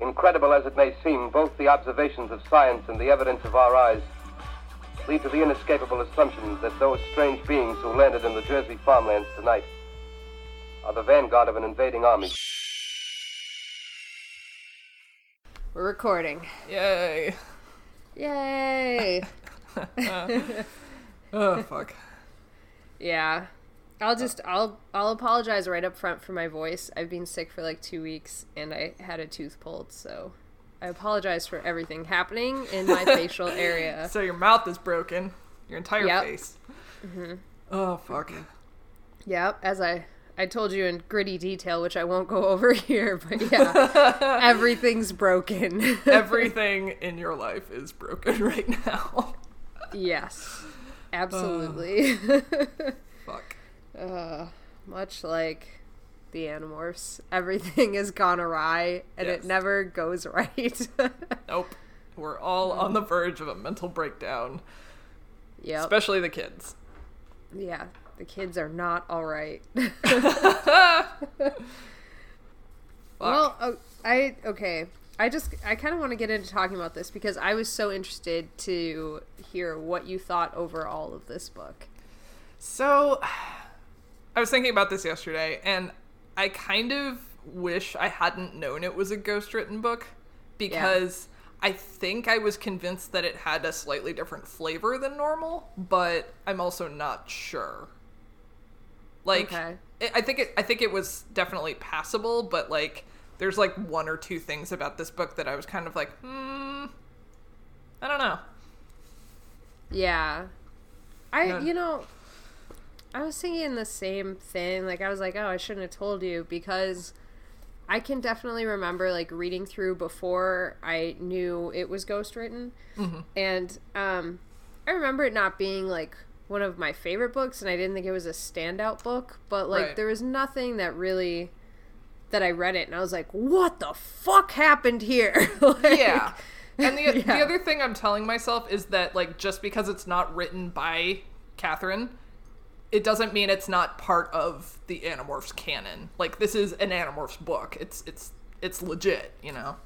Incredible as it may seem, both the observations of science and the evidence of our eyes lead to the inescapable assumption that those strange beings who landed in the Jersey farmlands tonight are the vanguard of an invading army. We're recording. Yay. Yay! Uh, oh, fuck. yeah. I'll just I'll I'll apologize right up front for my voice. I've been sick for like 2 weeks and I had a tooth pulled, so I apologize for everything happening in my facial area. So your mouth is broken, your entire Yep. face. Mm-hmm. Oh, fuck. Mm-hmm. Yep, as I I told you in gritty detail, which I won't go over here, but yeah, everything's broken. Everything in your life is broken right now. yes, oh. absolutely. fuck. Uh, much like the Animorphs, everything has gone awry, and Yes. it never goes right. Nope. We're all on the verge of a mental breakdown, Yeah. especially the kids. yeah, the kids are not all right. well, oh, I okay. I just I kind of want to get into talking about this because I was so interested to hear what you thought overall of this book. So, I was thinking about this yesterday, and I kind of wish I hadn't known it was a ghost written book because I think I was convinced that it had a slightly different flavor than normal, but I'm also not sure. Like, Okay. I I think it. I think it was definitely passable, but like, there's like one or two things about this book that I was kind of like, hmm, I don't know. Yeah. I Yeah. you know I was thinking the same thing. Like I was like, "Oh, I shouldn't have told you because I can definitely remember like reading through before I knew it was ghost written. And um I remember it not being like one of my favorite books and I didn't think it was a standout book, but like Right. there was nothing that really that I read it and I was like, "What the fuck happened here?" Like, yeah and the, the other thing i'm telling myself is that like just because it's not written by catherine it doesn't mean it's not part of the animorphs canon like this is an animorphs book it's it's it's legit you know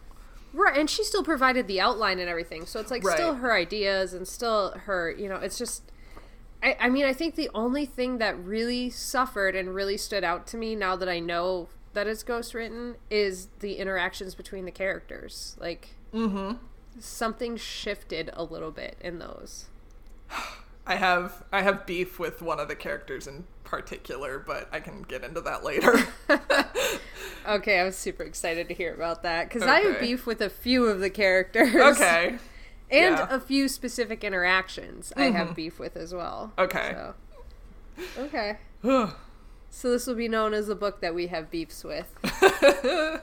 Right, and she still provided the outline and everything, so it's like still her ideas and still her, you know, it's just. I, I mean, I think the only thing that really suffered and really stood out to me now that I know that it's ghost written is the interactions between the characters. Like, mm-hmm something shifted a little bit in those. I have i have beef with one of the characters in particular but i can get into that later Okay, I'm super excited to hear about that because I have beef with a few of the characters. okay and Yeah. a few specific interactions I have mm-hmm. beef with as well. Okay. So. Okay. So this will be known as the book that we have beefs with. it,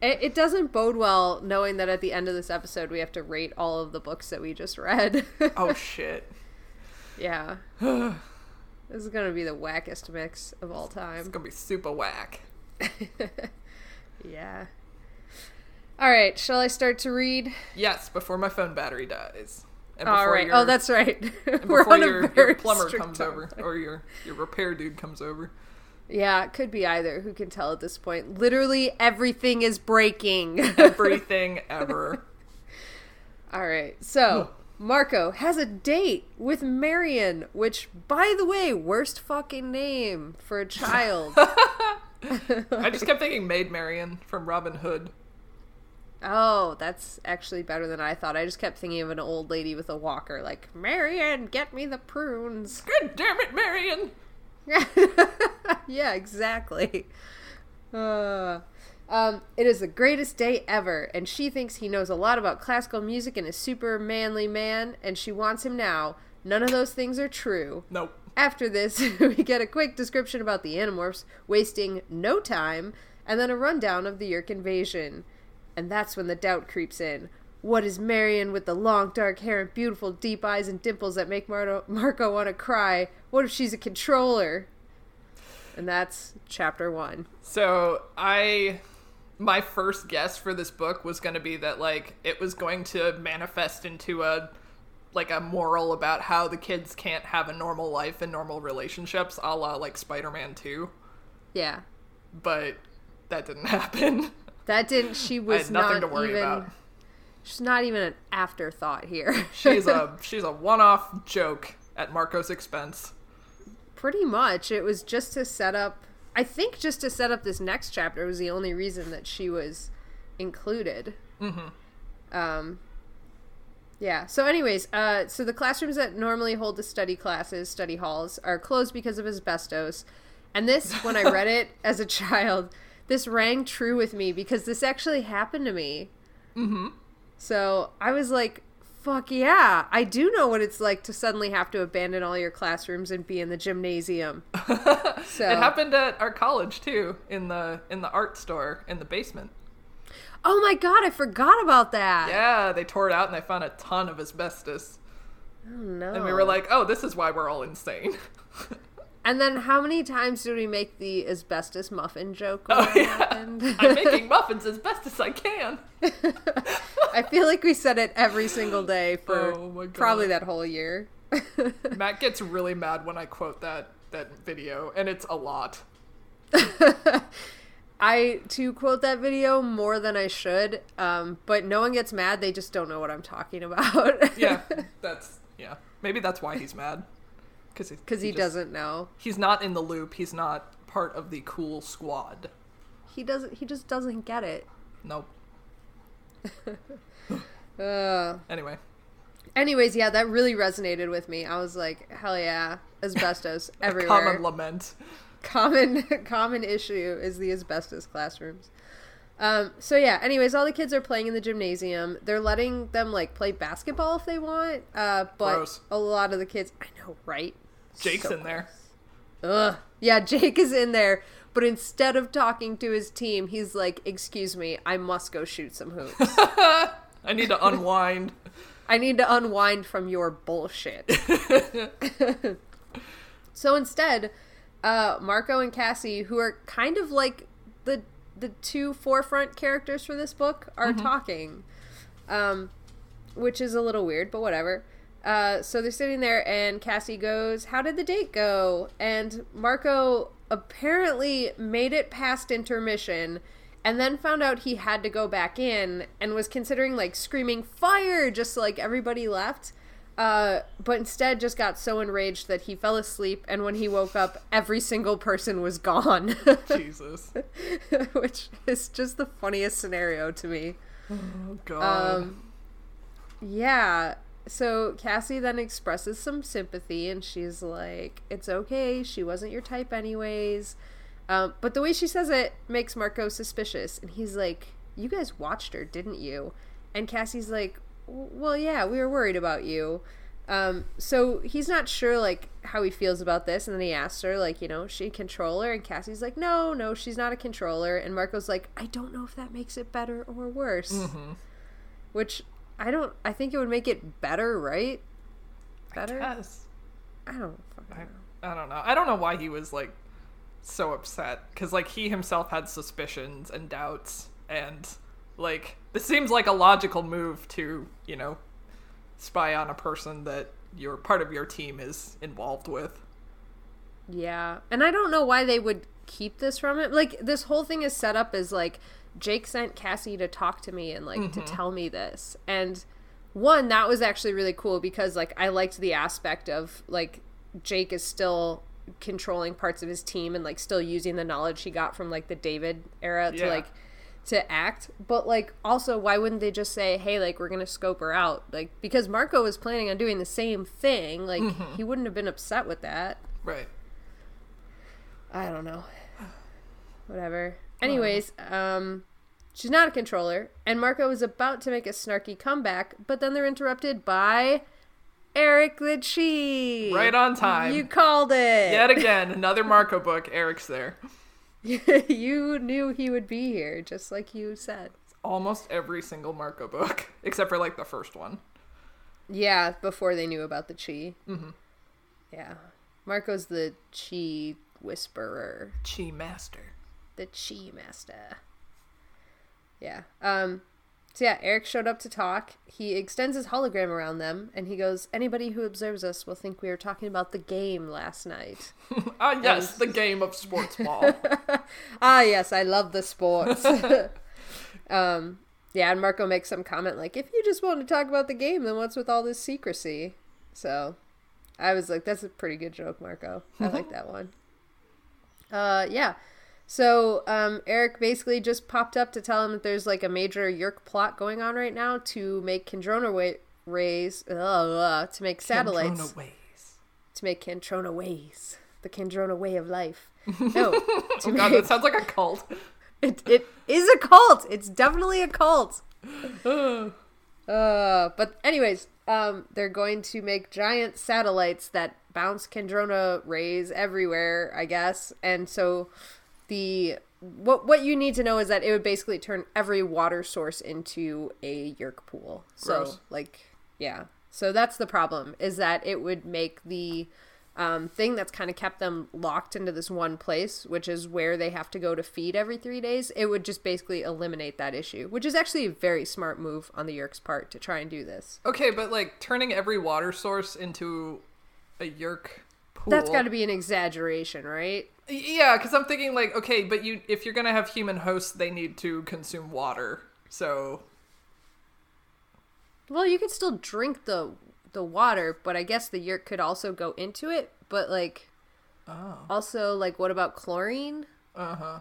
it doesn't bode well knowing that at the end of this episode we have to rate all of the books that we just read. oh shit yeah. this is gonna be the wackest mix of all time. it's gonna be super whack Yeah. All right. Shall I start to read? yes before my phone battery dies and All before right. your- Oh, that's right. We're before on a your, very your plumber comes time. over or your your repair dude comes over Yeah, it could be either. Who can tell at this point? Literally everything is breaking. everything ever. All right. So, Marco has a date with Marion, which, by the way, worst fucking name for a child. I just kept thinking Maid Marian from Robin Hood. oh, that's actually better than I thought. I just kept thinking of an old lady with a walker, like, Marion, get me the prunes. God damn it, Marion! yeah, exactly. Uh, um, it is the greatest day ever, and she thinks he knows a lot about classical music and is super manly man, and she wants him now. None of those things are true. Nope. After this, we get a quick description about the Animorphs, wasting no time, and then a rundown of the Yeerk invasion. And that's when the doubt creeps in. What is Marion with the long dark hair and beautiful deep eyes and dimples that make Marto- Marco want to cry? What if she's a controller? And that's chapter one. So I my first guess for this book was going to be that like it was going to manifest into a like a moral about how the kids can't have a normal life and normal relationships, a la like Spider-Man 2. Yeah. But that didn't happen. That didn't. She was had nothing not to worry even. about. She's not even an afterthought here. She's a she's a one-off joke at Marco's expense. Pretty much, it was just to set up. I think just to set up this next chapter was the only reason that she was included. Mm-hmm. Um. Yeah. So, anyways, uh, so the classrooms that normally hold the study classes, study halls, are closed because of asbestos. And this, when I read it as a child, this rang true with me because this actually happened to me. Mm-hmm. So I was like, fuck yeah, I do know what it's like to suddenly have to abandon all your classrooms and be in the gymnasium. so It happened at our college too, in the in the art store in the basement. Oh my god, I forgot about that. Yeah, they tore it out and they found a ton of asbestos. Oh no. And we were like, "Oh, this is why we're all insane." And then how many times do we make the asbestos muffin joke Oh yeah. I'm making muffins as best as I can. I feel like we said it every single day for Oh probably that whole year. Matt gets really mad when I quote that that video, and it's a lot. I to quote that video more than I should, um, but no one gets mad. They just don't know what I'm talking about. Yeah, that's yeah. Maybe that's why he's mad. Because because he, doesn't know. He's not in the loop. He's not part of the cool squad. He doesn't. He just doesn't get it. Nope. Uh, Anyway, anyways, yeah, that really resonated with me. I was like, hell yeah, asbestos everywhere. common lament. common common issue is the asbestos classrooms. Um, so yeah, anyways, all the kids are playing in the gymnasium. They're letting them like play basketball if they want. Uh, but Gross. a lot of the kids, I know, right? Jake's So in there. Ugh. Yeah, Jake is in there, but instead of talking to his team, he's like, "Excuse me, I must go shoot some hoops. I need to unwind. I need to unwind from your bullshit." so instead, uh, Marco and Cassie, who are kind of like the the two forefront characters for this book, are talking, um, which is a little weird, but whatever. Uh, so they're sitting there, and Cassie goes, "How did the date go?" And Marco apparently made it past intermission, and then found out he had to go back in, and was considering like screaming "fire" just like everybody left. Uh, but instead just got so enraged that he fell asleep, and when he woke up, every single person was gone. Jesus. Which is just the funniest scenario to me. Oh God. Um, yeah. So Cassie then expresses some sympathy, and she's like, "It's okay. She wasn't your type, anyways." Um, but the way she says it makes Marco suspicious, and he's like, "You guys watched her, didn't you?" And Cassie's like, "Well, yeah, we were worried about you." Um, so he's not sure like how he feels about this, and then he asks her like, you know, is she a controller? And Cassie's like, "No, no, she's not a controller." And Marco's like, "I don't know if that makes it better or worse." Mm-hmm. Which I don't. I think it would make it better, right? Better. I, Yes. don't fucking I. I don't know. I don't know why he was like so upset because like he himself had suspicions and doubts and like this seems like a logical move to you know spy on a person that your part of your team is involved with. Yeah, and I don't know why they would keep this from it. Like this whole thing is set up as like Jake sent Cassie to talk to me and like to mm-hmm. tell me this. And one that was actually really cool because like I liked the aspect of like Jake is still controlling parts of his team and like still using the knowledge he got from like the David era to like to act but like also why wouldn't they just say hey like we're gonna scope her out like because marco was planning on doing the same thing like mm-hmm. he wouldn't have been upset with that Right. I don't know. Whatever. Anyways, um, she's not a controller, and Marco is about to make a snarky comeback, but then they're interrupted by Eric the Chee. Right on time. You called it. Yet again, another Marco book. Eric's there. you knew he would be here, just like you said. almost every single Marco book except for like the first one. Yeah, before they knew about the Chee. Mm-hmm. Yeah, Marco's the Chee whisperer, Chee master. The Chee master. Yeah. Um. So yeah, Eric showed up to talk. He extends his hologram around them, and he goes, "Anybody who observes us will think we were talking about the game last night." Ah, yes, the game of sports ball. ah, yes, I love the sports. um, yeah, and Marco makes some comment like, if you just want to talk about the game, then what's with all this secrecy? So I was like, that's a pretty good joke, Marco. I like that one. Uh, yeah. So um, Eric basically just popped up to tell him that there's like a major Yeerk plot going on right now to make Kandrona wa- rays, uh, to make satellites Kandrona ways. to make Kandrona ways, the Kandrona way of life. No, to Oh god, make that sounds like a cult. it, it is a cult. It's definitely a cult. Uh, but anyways, um, they're going to make giant satellites that bounce Kandrona rays everywhere, I guess. And so the what what you need to know is that it would basically turn every water source into a yeerk pool. So like yeah. So that's the problem is that it would make the um, thing that's kind of kept them locked into this one place, which is where they have to go to feed every three days, it would just basically eliminate that issue, which is actually a very smart move on the Yeerk's part to try and do this. Okay, but like turning every water source into a yeerk pool. That's got to be an exaggeration, right? Yeah, because I'm thinking like, okay, but you if you're gonna have human hosts, they need to consume water. So Well, you could still drink the the water, but I guess the Yeerk could also go into it. But like, Oh. also like, what about chlorine? uh huh.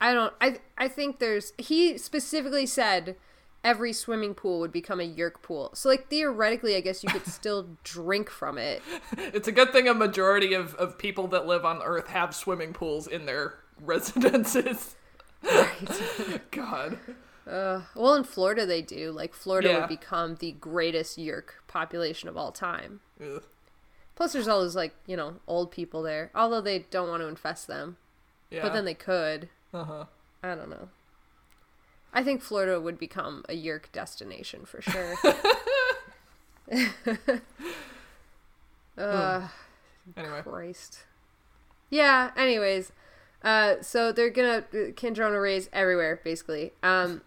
I don't. I I think there's. He specifically said every swimming pool would become a yeerk pool. So like theoretically, I guess you could still drink from it. It's a good thing a majority of, of people that live on Earth have swimming pools in their residences. Right. God. Uh, well, in Florida they do. Like Florida Yeah. would become the greatest yeerk population of all time. Ugh. Plus, there's all those like you know old people there. Although they don't want to infest them, Yeah. but then they could. Uh huh. I don't know. I think Florida would become a yeerk destination for sure. uh, Anyway. Christ. Yeah. Anyways, uh, so they're gonna Kandrona rays everywhere, basically. Um,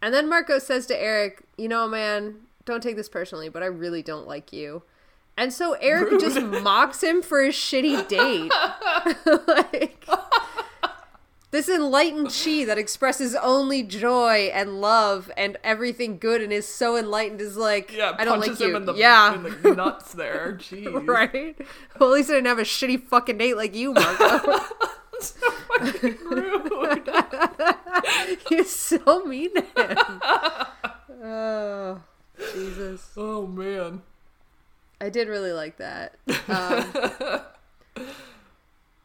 and then Marco says to Eric, "You know, man, don't take this personally, but I really don't like you." And so Eric Rude. just mocks him for his shitty date. like this enlightened chi that expresses only joy and love and everything good and is so enlightened is like, Yeah, I don't like him you. in the yeah. the nuts there. Jeez. right? Well, at least I didn't have a shitty fucking date like you, Marco. so fucking rude. You're so mean to him. Oh, Jesus. oh man. I did really like that. Um,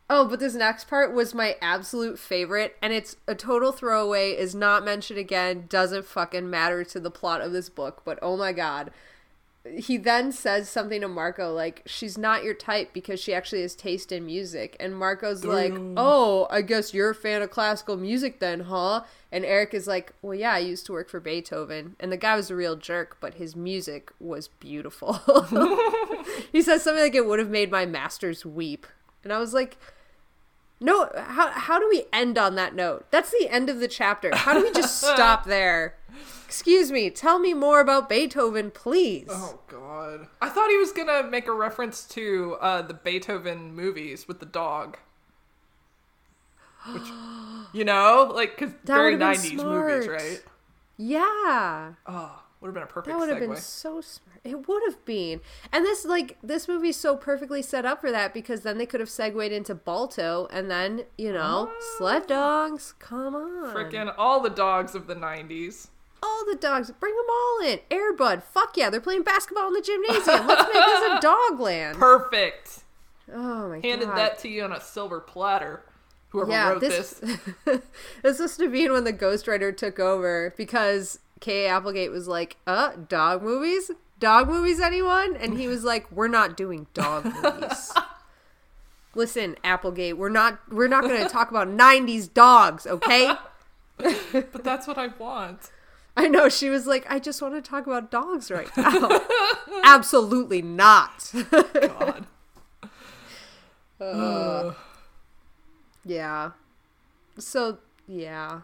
oh, but this next part was my absolute favorite, and it's a total throwaway, is not mentioned again, doesn't fucking matter to the plot of this book, but oh my god. He then says something to Marco like, she's not your type because she actually has taste in music. And Marco's like, oh, I guess you're a fan of classical music then, huh? And Eric is like, well, yeah, I used to work for Beethoven. And the guy was a real jerk, but his music was beautiful. he says something like, it would have made my masters weep. And I was like, no, how, how do we end on that note? That's the end of the chapter. How do we just stop there? Excuse me, tell me more about Beethoven, please. Oh god. I thought he was gonna make a reference to uh, the Beethoven movies with the dog. Which, you know, like because That very would've been nineties movies, right? Yeah. Oh, would have been a perfect That would have been so smart. It would have been. And this like this movie's so perfectly set up for that because then they could have segued into Balto and then, you know, sled dogs. Come on. Freaking all the dogs of the nineties. all the dogs. Bring them all in. Airbud. Fuck yeah, they're playing basketball in the gymnasium. Let's make this a dog land. Perfect. Oh my Handed god. Handed that to you on a silver platter. Whoever yeah, wrote this this. this must have been when the ghostwriter took over because K. Applegate was like, "Uh, dog movies? Dog movies, anyone?" And he was like, "We're not doing dog movies." Listen, Applegate, we're not we're not going to talk about '90s dogs, okay? but that's what I want. I know she was like, I just want to talk about dogs right now. Absolutely not. God. Uh, yeah. So yeah.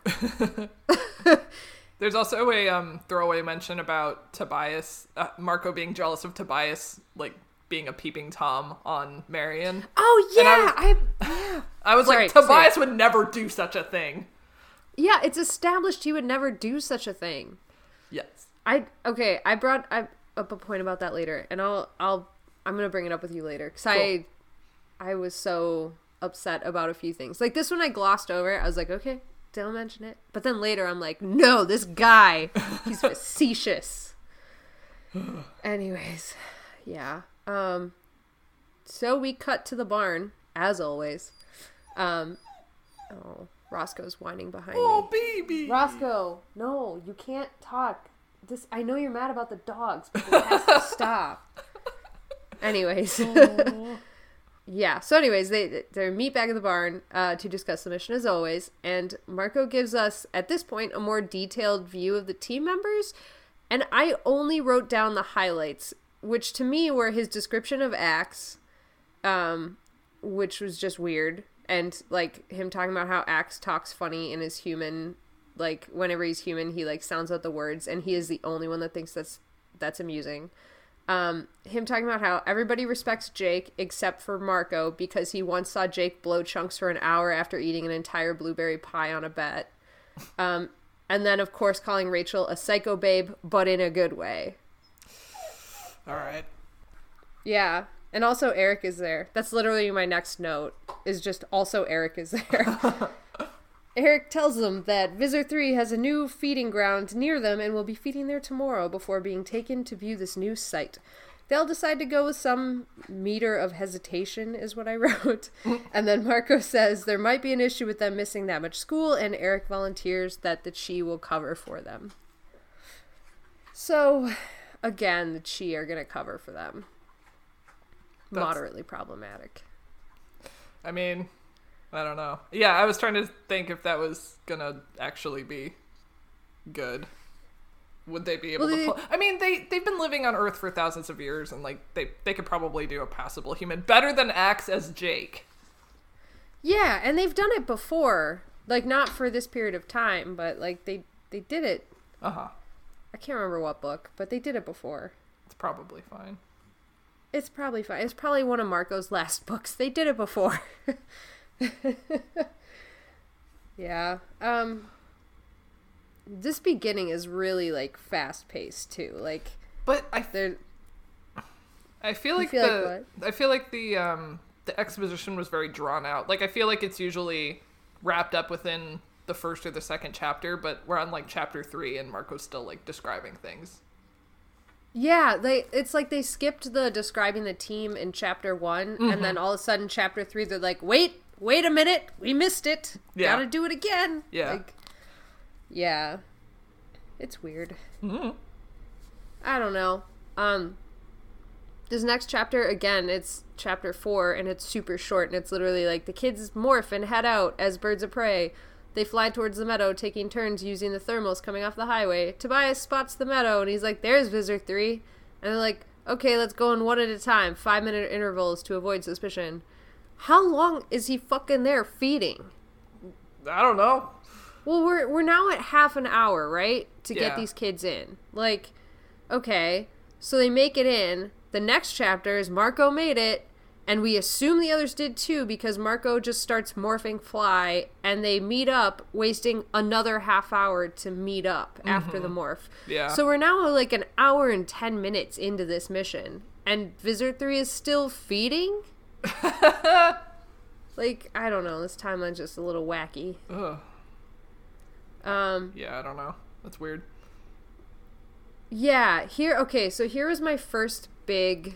There's also a um, throwaway mention about Tobias, uh, Marco being jealous of Tobias, like being a peeping tom on Marion. Oh And I yeah, was- I, yeah. I was Sorry, like, Tobias would never do such a thing. Yeah, it's established he would never do such a thing. Yes. I okay. I brought I, up a point about that later, and I'll I'll I'm gonna bring it up with you later because I I was so upset about a few things. Like this one, I glossed over. I was like, okay, don't mention it. But then later, I'm like, no, this guy, he's facetious. Anyways, yeah. Um, so we cut to the barn as always. Um, oh, Roscoe's whining behind me. Oh, baby. Roscoe, no, you can't talk. This I know you're mad about the dogs, but it has to stop. Anyways. Yeah. So anyways, they they meet back at the barn uh, to discuss the mission as always, and Marco gives us at this point a more detailed view of the team members, and I only wrote down the highlights, which to me were his description of Ax, um, which was just weird, and like him talking about how Ax talks funny in his human, like whenever he's human, he like sounds out the words, and he is the only one that thinks that's that's amusing. Um, him talking about how everybody respects Jake except for Marco because he once saw Jake blow chunks for an hour after eating an entire blueberry pie on a bet. Um, and then of course calling Rachel a psycho babe, but in a good way. All right. Yeah. And also Eric is there. That's literally my next note is just also Eric is there. Eric tells them that Visser 3 has a new feeding ground near them and will be feeding there tomorrow before being taken to view this new site. They'll decide to go with some meter of hesitation, is what I wrote. and then Marco says there might be an issue with them missing that much school, and Eric volunteers that the Chee will cover for them. So, again, the Chee are going to cover for them. That's- Moderately problematic. I mean, I don't know. Yeah, I was trying to think if that was gonna actually be good. Would they be able Well, to? they- Pull- I mean, they they've been living on Earth for thousands of years, and like they they could probably do a passable human better than Ax as Jake. Yeah, and they've done it before. Like not for this period of time, but like they they did it. Uh huh. I can't remember what book, but they did it before. It's probably fine. It's probably fine. It's probably one of Marco's last books. They did it before. yeah. Um this beginning is really like fast paced too. Like But I they're I feel like feel like the I feel like the um the exposition was very drawn out. Like I feel like it's usually wrapped up within the first or the second chapter, but we're on like chapter three, and Marco's still like describing things. Yeah, they it's like they skipped the describing the team in chapter one, and then all of a sudden chapter three they're like, wait, wait a minute, we missed it. Yeah. Gotta do it again. Yeah. Like, yeah. It's weird. Mhm. I don't know. Um this next chapter again, it's chapter four and it's super short and it's literally like the kids morph and head out as birds of prey. They fly towards the meadow, taking turns using the thermals coming off the highway. Tobias spots the meadow and he's like, There's Visser 3. And they're like, Okay, let's go in one at a time, five minute intervals to avoid suspicion. How long is he fucking there feeding? I don't know. Well, we're we're now at half an hour, right? To Yeah. get these kids in. Like, okay. So they make it in. The next chapter is Marco made it, and we assume the others did too because Marco just starts morphing fly and they meet up, wasting another half hour to meet up after the mm-hmm. morph. Yeah. So we're now like an hour and 10 minutes into this mission, and Visser 3 is still feeding? like, I don't know. This timeline's just a little wacky. Ugh. Um, Yeah, I don't know. That's weird. Yeah, here okay, so here was my first big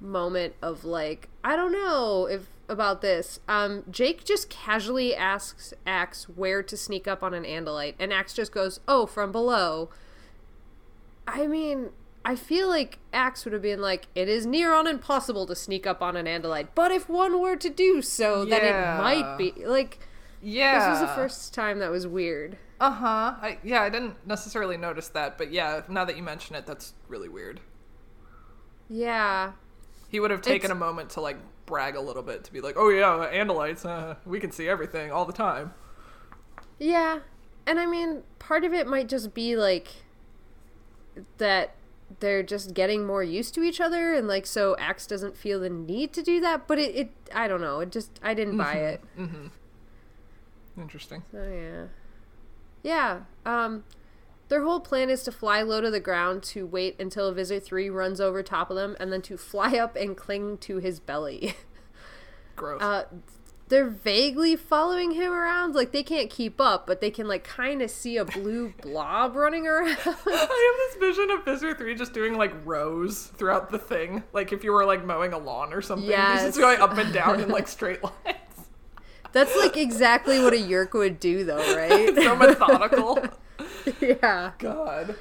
moment of like, I don't know if about this. Um Jake just casually asks Ax where to sneak up on an Andalite, and Ax just goes, Oh, from below. I mean, I feel like Ax would have been like, It is near on impossible to sneak up on an Andalite, but if one were to do so, then it might be like Yeah. This was the first time that was weird. Uh huh. I yeah, I didn't necessarily notice that, but yeah, now that you mention it, that's really weird. Yeah. He would have taken It's- a moment to like brag a little bit to be like, "Oh yeah, Andalites, uh, we can see everything all the time." Yeah. And I mean, part of it might just be like that they're just getting more used to each other and like so Ax doesn't feel the need to do that, but it, it I don't know, it just I didn't buy it. Interesting. So yeah. Yeah. Um their whole plan is to fly low to the ground to wait until Visser 3 runs over top of them and then to fly up and cling to his belly. Gross. Uh they're vaguely following him around. Like they can't keep up, but they can like kind of see a blue blob running around. I have this vision of Visser 3 just doing like rows throughout the thing. Like if you were like mowing a lawn or something. He's Yes. just going up and down in like straight lines. That's like exactly what a Yeerk would do, though, right? so methodical. yeah. God.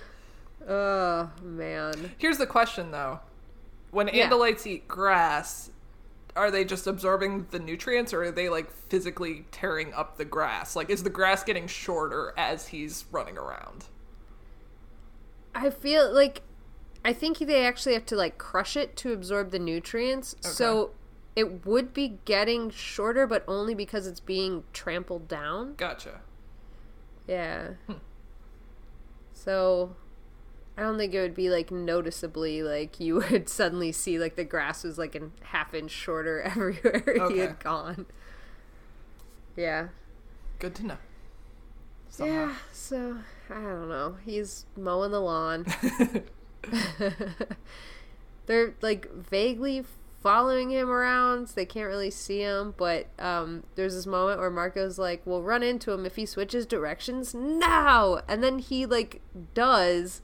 Oh man. Here's the question though. When Yeah. Andalites eat grass, are they just absorbing the nutrients or are they like physically tearing up the grass? Like is the grass getting shorter as he's running around? I feel like I think they actually have to like crush it to absorb the nutrients. So it would be getting shorter, but only because it's being trampled down. Gotcha. Yeah. Hmm. So I don't think it would be like noticeably like you would suddenly see like the grass was like a half inch shorter everywhere he had gone. Yeah. Good to know. Somehow. Yeah, so I don't know. He's mowing the lawn. They're like vaguely following him around. So they can't really see him, but um, there's this moment where Marco's like, "We'll run into him if he switches directions now," and then he like does.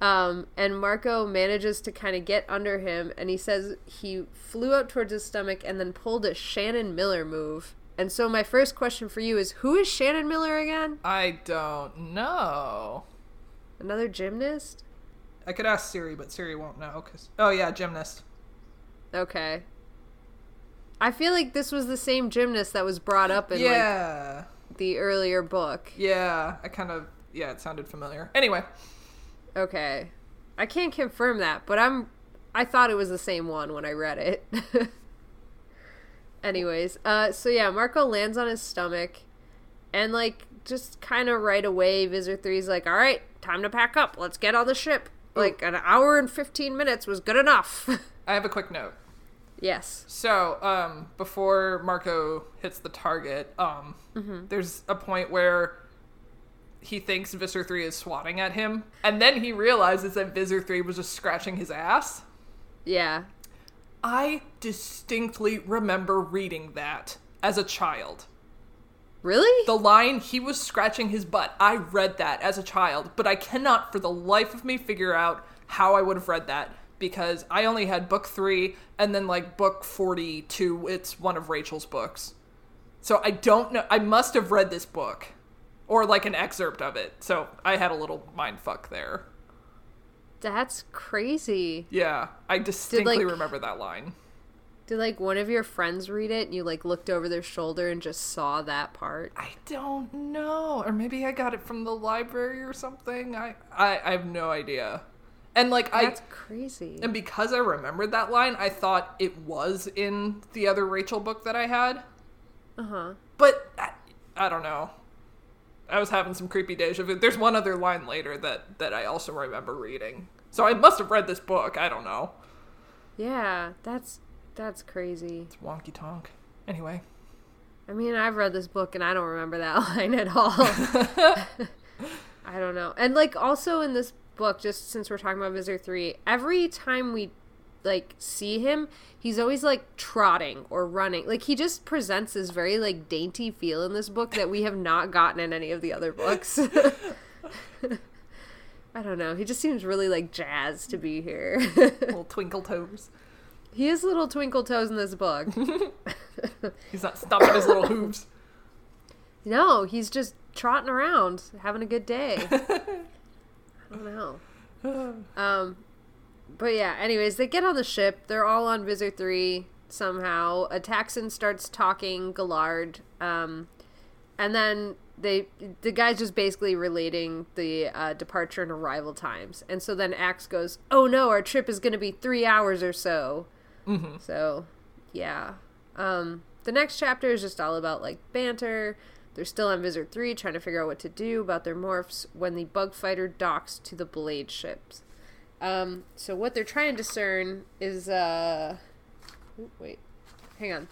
Um, and Marco manages to kind of get under him, and he says he flew up towards his stomach and then pulled a Shannon Miller move. And so my first question for you is, who is Shannon Miller again? I don't know. Another gymnast? I could ask Siri, but Siri won't know cuz Oh yeah, gymnast. Okay. I feel like this was the same gymnast that was brought up in yeah. like the earlier book. Yeah, I kind of yeah, it sounded familiar. Anyway, Okay. I can't confirm that, but I'm I thought it was the same one when I read it. Anyways, uh so yeah, Marco lands on his stomach and like just kind of right away Visser 3's like, "All right, time to pack up. Let's get on the ship." Like an hour and 15 minutes was good enough. I have a quick note. yes. So, um, before Marco hits the target, um, there's a point where he thinks Visser 3 is swatting at him, and then he realizes that Visser 3 was just scratching his ass. Yeah. I distinctly remember reading that as a child. Really? The line, he was scratching his butt, I read that as a child, but I cannot for the life of me figure out how I would have read that because I only had book three and then like book 42, it's one of Rachel's books. So I don't know, I must have read this book or like an excerpt of it. So I had a little mind fuck there. That's crazy. Yeah, I distinctly like- remember that line. Did like one of your friends read it and you like looked over their shoulder and just saw that part? I don't know. Or maybe I got it from the library or something. I I, I have no idea. And like I That's crazy. And because I remembered that line, I thought it was in the other Rachel book that I had. Uh huh. But I, I don't know. I was having some creepy deja vu. There's one other line later that that I also remember reading. So I must have read this book. I don't know. Yeah, that's that's crazy. It's wonky tonk. Anyway, I mean, I've read this book and I don't remember that line at all. I don't know. And like also in this book, just since we're talking about Visser 3, every time we like see him, he's always like trotting or running. Like he just presents this very like dainty feel in this book that we have not gotten in any of the other books. I don't know. He just seems really like jazzed to be here. little twinkle toes. he has little twinkle toes in this book. He's not stopping his little hooves. No, he's just trotting around, having a good day. I don't know. Um, but yeah. Anyways, they get on the ship. They're all on Visser Three somehow. A Taxxon starts talking Gallard, um, and then they the guy's just basically relating the uh, departure and arrival times, and so then Ax goes, "Oh no, our trip is going to be three hours or so." Mm-hmm. So, yeah. Um, the next chapter is just all about like banter. They're still on Visser 3 trying to figure out what to do about their morphs when the bug fighter docks to the blade ships. Um, so what they're trying to discern is uh ooh, wait. Hang on.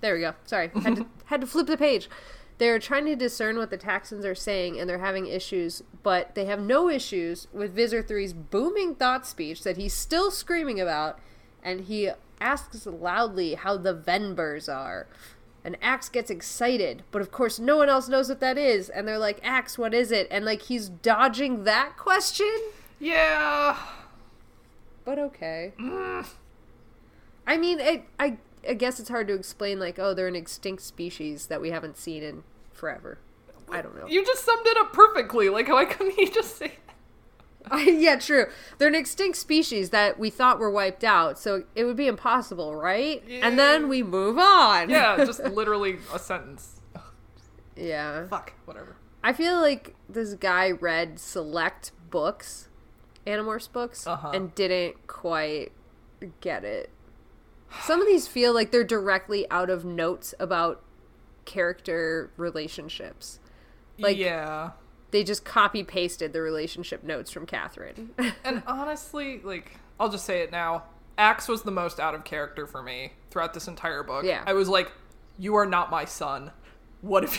There we go. Sorry. Had to had to flip the page. They're trying to discern what the Taxxons are saying and they're having issues, but they have no issues with Visser 3's booming thought speech that he's still screaming about and he asks loudly how the Venbers are. And Ax gets excited, but of course no one else knows what that is. And they're like, Ax, what is it? And like he's dodging that question. Yeah. But okay. I mean, it, I I guess it's hard to explain. Like, oh, they're an extinct species that we haven't seen in forever. I don't know. You just summed it up perfectly. Like, why couldn't you just say yeah, true. They're an extinct species that we thought were wiped out, so it would be impossible, right? And then we move on. Yeah, just literally a sentence. yeah. Fuck, whatever. I feel like this guy read select books, Animorphs books, Uh-huh. and didn't quite get it. Some of these feel like they're directly out of notes about character relationships. Like- yeah. They just copy pasted the relationship notes from Catherine. And honestly, like, I'll just say it now. Ax was the most out of character for me throughout this entire book. Yeah. I was like, "You are not my son. What if?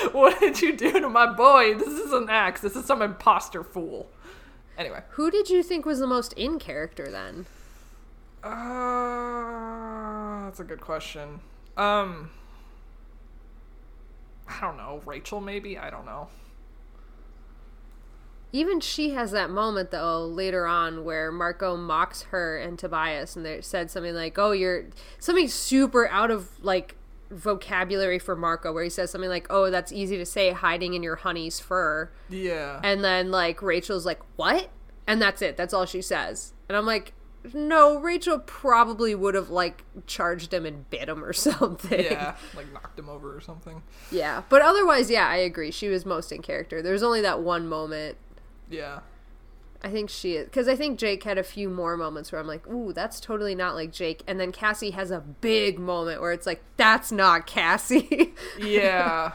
You, what did you do to my boy? This isn't Ax. This is some imposter fool." Anyway, Who did you think was the most in character then? uh, that's a good question. Um, I don't know. Rachel, maybe. I don't know. Even she has that moment though later on where Marco mocks her and Tobias, and they said something like, "Oh, you're something super out of like vocabulary for Marco," where he says something like, "Oh, that's easy to say, hiding in your honey's fur," Yeah. and then like Rachel's like, "What?" and that's it. That's all she says, and I'm like. No, Rachel probably would have like charged him and bit him or something. yeah, like knocked him over or something. Yeah, but otherwise, yeah, I agree. She was most in character. There's only that one moment Yeah. I think she is because I think Jake had a few more moments where I'm like, "Ooh, that's totally not like Jake," and then Cassie has a big moment where it's like, "That's not Cassie." Yeah.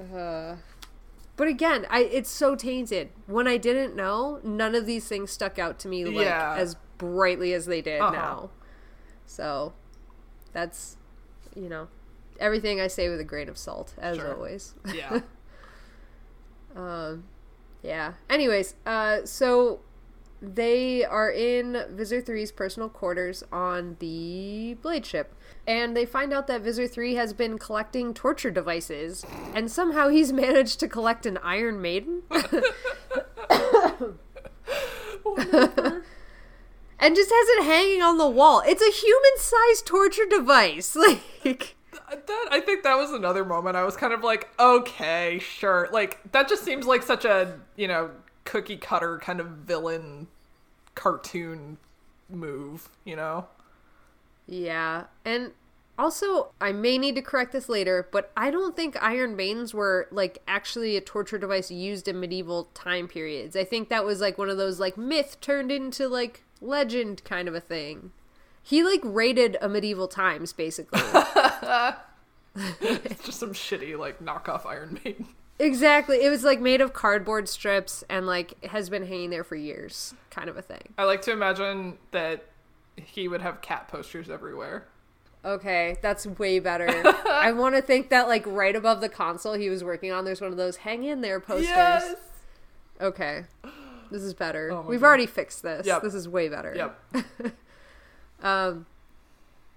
uh, but again, I it's so tainted. When I didn't know, none of these things stuck out to me like Yeah. as brightly as they did Uh-huh. now. So that's you know everything I say with a grain of salt, as Sure. always. yeah. Um, yeah. Anyways, uh, so they are in Visser 3's personal quarters on the Blade ship. And they find out that Visser 3 has been collecting torture devices, and somehow he's managed to collect an Iron Maiden. and just has it hanging on the wall. It's a human sized torture device. Like, that I think that was another moment I was kind of like, okay, sure. Like that just seems like such a, you know, cookie cutter kind of villain cartoon move, you know? Yeah. And also, I may need to correct this later, but I don't think Iron Maidens were like actually a torture device used in medieval time periods. I think that was like one of those like myth turned into like legend kind of a thing. He like raided a medieval times basically. It's just some shitty like knockoff Iron Maiden. exactly. It was like made of cardboard strips and like has been hanging there for years kind of a thing. I like to imagine that he would have cat posters everywhere. Okay, that's way better. I want to think that like right above the console he was working on, there's one of those hang in there posters. Okay. This is better. Oh We've God. already fixed this. Yep. This is way better. Yep. Um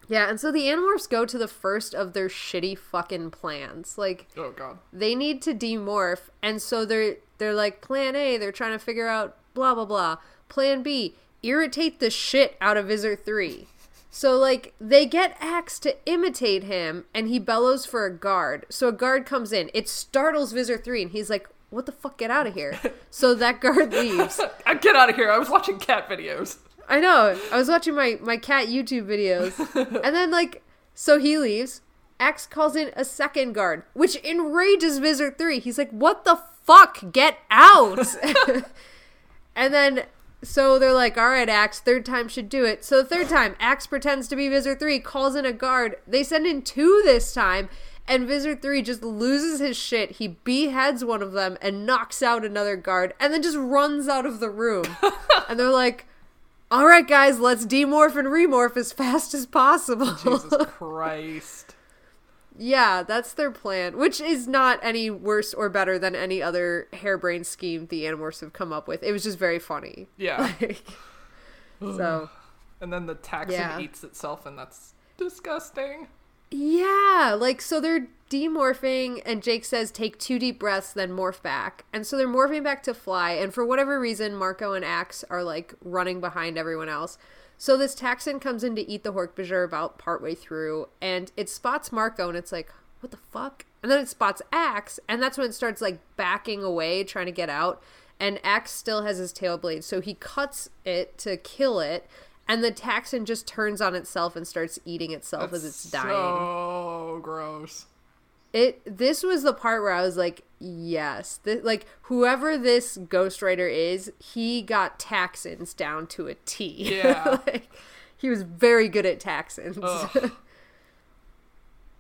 Yeah, and so the Animorphs go to the first of their shitty fucking plans. Like Oh god. they need to demorph and so they're they're like plan A, they're trying to figure out blah blah blah. Plan B, irritate the shit out of Visser 3. So like they get Ax to imitate him and he bellows for a guard. So a guard comes in. It startles Visser 3 and he's like, "What the fuck? Get out of here." so that guard leaves. I get out of here. I was watching cat videos. I know. I was watching my my cat YouTube videos, and then like, so he leaves. Ax calls in a second guard, which enrages Visser 3. He's like, What the fuck? Get out! and then, so they're like, All right, Ax, third time should do it. So the third time, Ax pretends to be Visser 3, calls in a guard. They send in two this time, and Visser 3 just loses his shit. He beheads one of them and knocks out another guard, and then just runs out of the room. and they're like, all right, guys, let's demorph and remorph as fast as possible. Jesus Christ. yeah, that's their plan, which is not any worse or better than any other harebrained scheme the Animorphs have come up with. It was just very funny. Yeah. Like, so, And then the Taxxon Yeah. eats itself, and that's disgusting. Yeah, like, so they're demorphing, and Jake says, take two deep breaths, then morph back. And so they're morphing back to fly, and for whatever reason, Marco and Ax are, like, running behind everyone else. So this Taxxon comes in to eat the Hork-Bajir about partway through, and it spots Marco, and it's like, what the fuck? And then it spots Ax, and that's when it starts, like, backing away, trying to get out. And Ax still has his tail blade, so he cuts it to kill it, and the Taxxon just turns on itself and starts eating itself as it's dying. So gross. It this was the part where I was like, yes, like whoever this ghostwriter is, he got Taxxons down to a T. Yeah. like, he was very good at Taxxons.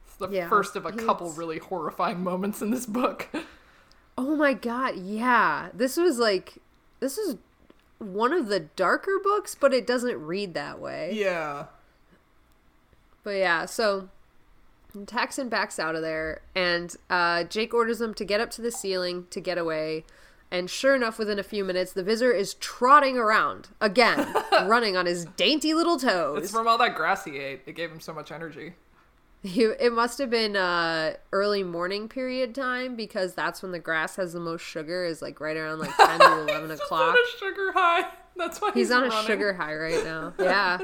It's the Yeah, first of a couple really horrifying moments in this book. oh my god, yeah. This was like this is one of the darker books, but it doesn't read that way. yeah. But yeah, so Taxxon backs out of there, and uh, Jake orders them to get up to the ceiling to get away. And sure enough, within a few minutes, the Visser is trotting around again, running on his dainty little toes. It's from all that grass he ate. It gave him so much energy. It must have been uh, early morning period time because that's when the grass has the most sugar. Is like right around like ten to eleven He's o'clock. on a sugar high. That's why he's, He's on a sugar high right now. Yeah,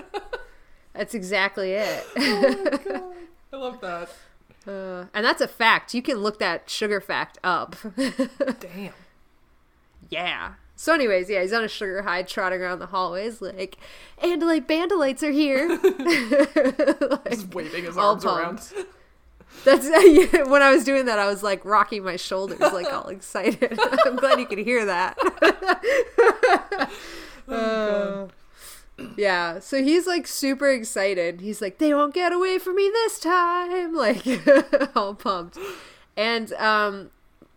that's exactly it. I love that. Uh, and that's a fact. You can look that sugar fact up. Damn. yeah. So, anyways, yeah, he's on a sugar high, trotting around the hallways, like, Andalite Bandalites are here. Like, Just waving his arms around. That's yeah, when I was doing that. I was like rocking my shoulders, like all excited. I'm glad you could hear that. Uh, yeah, so he's like super excited. He's like, "They won't get away from me this time!" Like all pumped. And um,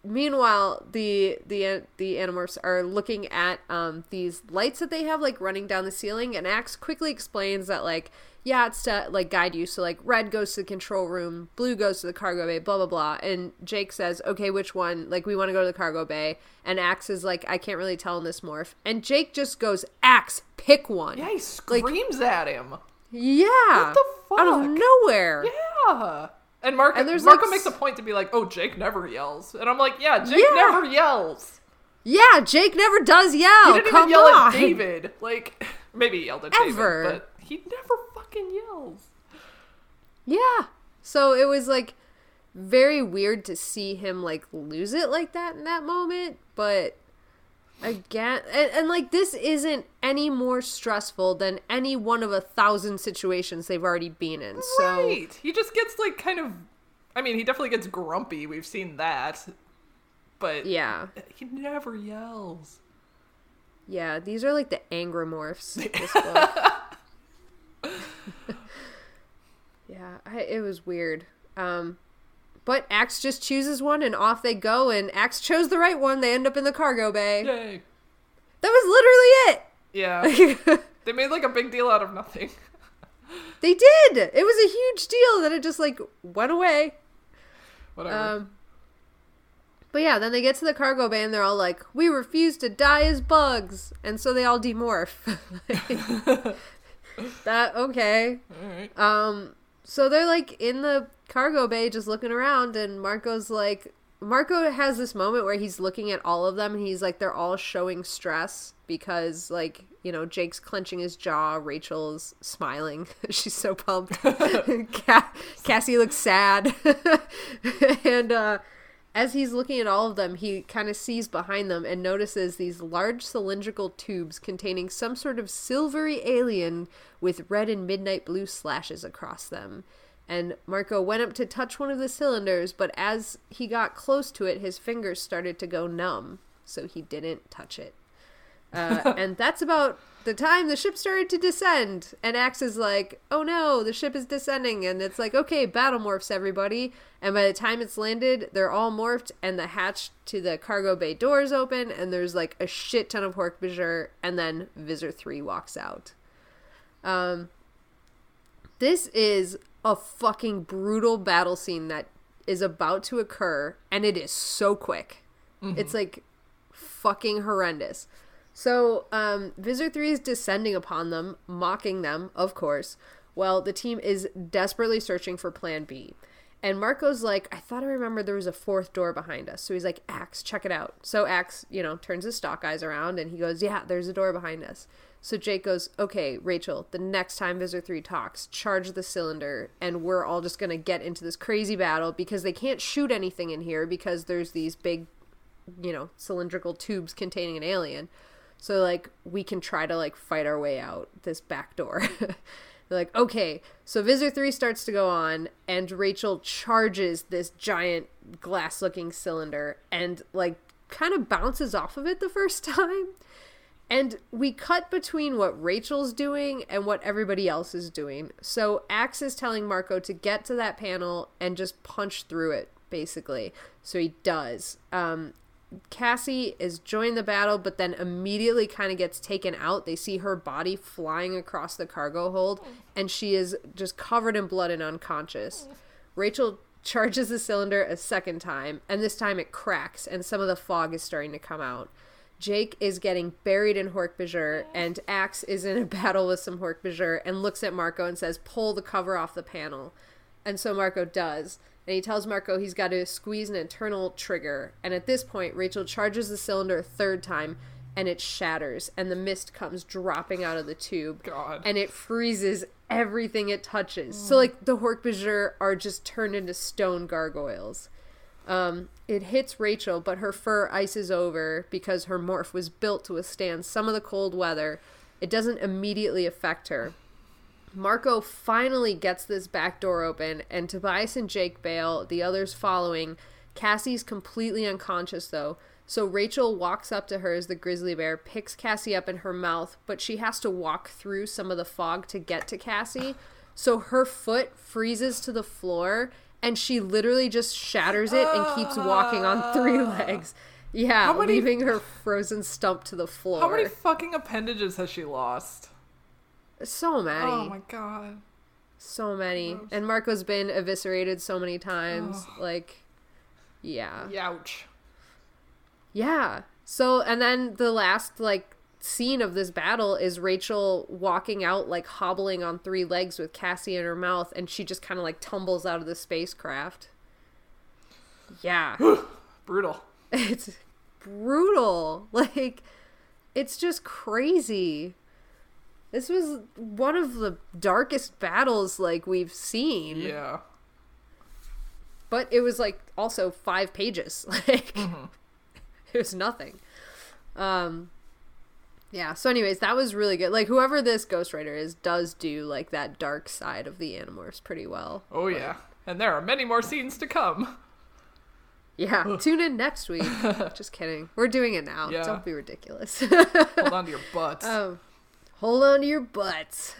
meanwhile, the the the Animorphs are looking at um these lights that they have like running down the ceiling, and Ax quickly explains that like yeah, it's to like guide you. So like red goes to the control room, blue goes to the cargo bay, blah blah blah. And Jake says, "Okay, which one? Like we want to go to the cargo bay." And Ax is like, "I can't really tell in this morph." And Jake just goes, "Ax, pick one." Yeah, he screams at him. Yeah. What the fuck? Out of nowhere. Yeah. And Marco, And Marco like, makes a point to be like, "Oh, Jake never yells," and I'm like, "Yeah, Jake Yeah. never yells. Yeah, Jake never does yell. He didn't Come even yell on. at David. Like, maybe he yelled at Ever. David, but he never fucking yells." Yeah. So it was like very weird to see him like lose it like that in that moment, but again and, and like this isn't any more stressful than any one of a thousand situations they've already been in. So right. He just gets like kind of. I mean, he definitely gets grumpy. We've seen that, but yeah. he never yells. Yeah, these are like the book. yeah, I, it was weird. Um, but Ax just chooses one and off they go. And Ax chose the right one. They end up in the cargo bay. Yay! That was literally it. Yeah. they made like a big deal out of nothing. they did. It was a huge deal. that it just like went away. Whatever. Um, but yeah, then they get to the cargo bay and they're all like, "We refuse to die as bugs," and so they all demorph. that okay. All right. Um, so they're like in the cargo bay just looking around, and Marco's like, Marco has this moment where he's looking at all of them, and he's like, they're all showing stress because, like, you know, Jake's clenching his jaw, Rachel's smiling, she's so pumped. Ca- Cassie looks sad, and uh, as he's looking at all of them, he kind of sees behind them and notices these large cylindrical tubes containing some sort of silvery alien with red and midnight blue slashes across them. And Marco went up to touch one of the cylinders, but as he got close to it, his fingers started to go numb, so he didn't touch it. Uh, and that's about the time the ship started to descend. And Ax is like, oh no, the ship is descending. And it's like, okay, battle morphs, everybody. And by the time it's landed, they're all morphed, and the hatch to the cargo bay doors open, and there's like a shit ton of Hork-Bajir, and then Visser 3 walks out. Um, this is a fucking brutal battle scene that is about to occur, and it is so quick. It's like fucking horrendous. So, um, Visser 3 is descending upon them, mocking them, of course, while the team is desperately searching for Plan B. And Marco's like, I thought I remembered there was a fourth door behind us. So he's like, Ax, check it out. So Ax, you know, turns his stock eyes around and he goes, Yeah, there's a door behind us. So Jake goes, Okay, Rachel, the next time Visser 3 talks, charge the cylinder and we're all just going to get into this crazy battle because they can't shoot anything in here because there's these big, you know, cylindrical tubes containing an alien. So like we can try to like fight our way out this back door. They're like, okay. So Visser 3 starts to go on and Rachel charges this giant glass looking cylinder and like kind of bounces off of it the first time. And we cut between what Rachel's doing and what everybody else is doing. So Ax is telling Marco to get to that panel and just punch through it, basically. So he does. Um, Cassie is joined the battle, but then immediately kind of gets taken out. They see her body flying across the cargo hold, and she is just covered in blood and unconscious. Rachel charges the cylinder a second time, and this time it cracks, and some of the fog is starting to come out. Jake is getting buried in Hork-Bajir, and Ax is in a battle with some Hork-Bajir and looks at Marco and says, Pull the cover off the panel. And so Marco does. And he tells Marco he's got to squeeze an internal trigger. And at this point, Rachel charges the cylinder a third time and it shatters. And the mist comes dropping out of the tube. God. And it freezes everything it touches. So, like, the Hork-Bajir are just turned into stone gargoyles. Um, it hits Rachel, but her fur ices over because her morph was built to withstand some of the cold weather. It doesn't immediately affect her. Marco finally gets this back door open, and Tobias and Jake bail, the others following. Cassie's completely unconscious, though, so Rachel walks up to her as the grizzly bear, picks Cassie up in her mouth, but she has to walk through some of the fog to get to Cassie. So her foot freezes to the floor, and she literally just shatters it and keeps walking on three ah. legs. Yeah, How many- leaving her frozen stump to the floor. How many fucking appendages has she lost? So many. Oh my god. So many. And Marco's been eviscerated so many times. Like, yeah. Youch. Yeah. So, and then the last, like, scene of this battle is Rachel walking out, like, hobbling on three legs with Cassie in her mouth, and she just kind of, like, tumbles out of the spacecraft. Yeah. Brutal. it's brutal. Like, it's just crazy. This was one of the darkest battles, like, we've seen. Yeah. but it was like also five pages like it was nothing um yeah so anyways that was really good like whoever this ghostwriter is does do like that dark side of the animorphs pretty well Oh yeah. And there are many more scenes to come. yeah tune in next week just kidding we're doing it now Yeah. don't be ridiculous Hold on to your butts. um hold on to your butts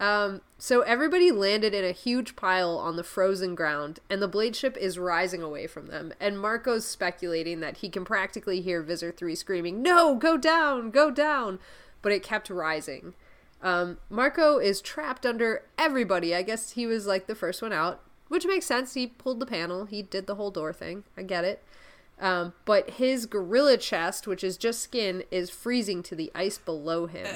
um so everybody landed in a huge pile on the frozen ground and the blade ship is rising away from them. And marco's speculating that he can practically hear Visser 3 screaming no go down go down! But it kept rising. Um, marco is trapped under everybody. I guess he was like the first one out which makes sense. He pulled the panel. He did the whole door thing. I get it. Um, but his gorilla chest which is just skin is freezing to the ice below him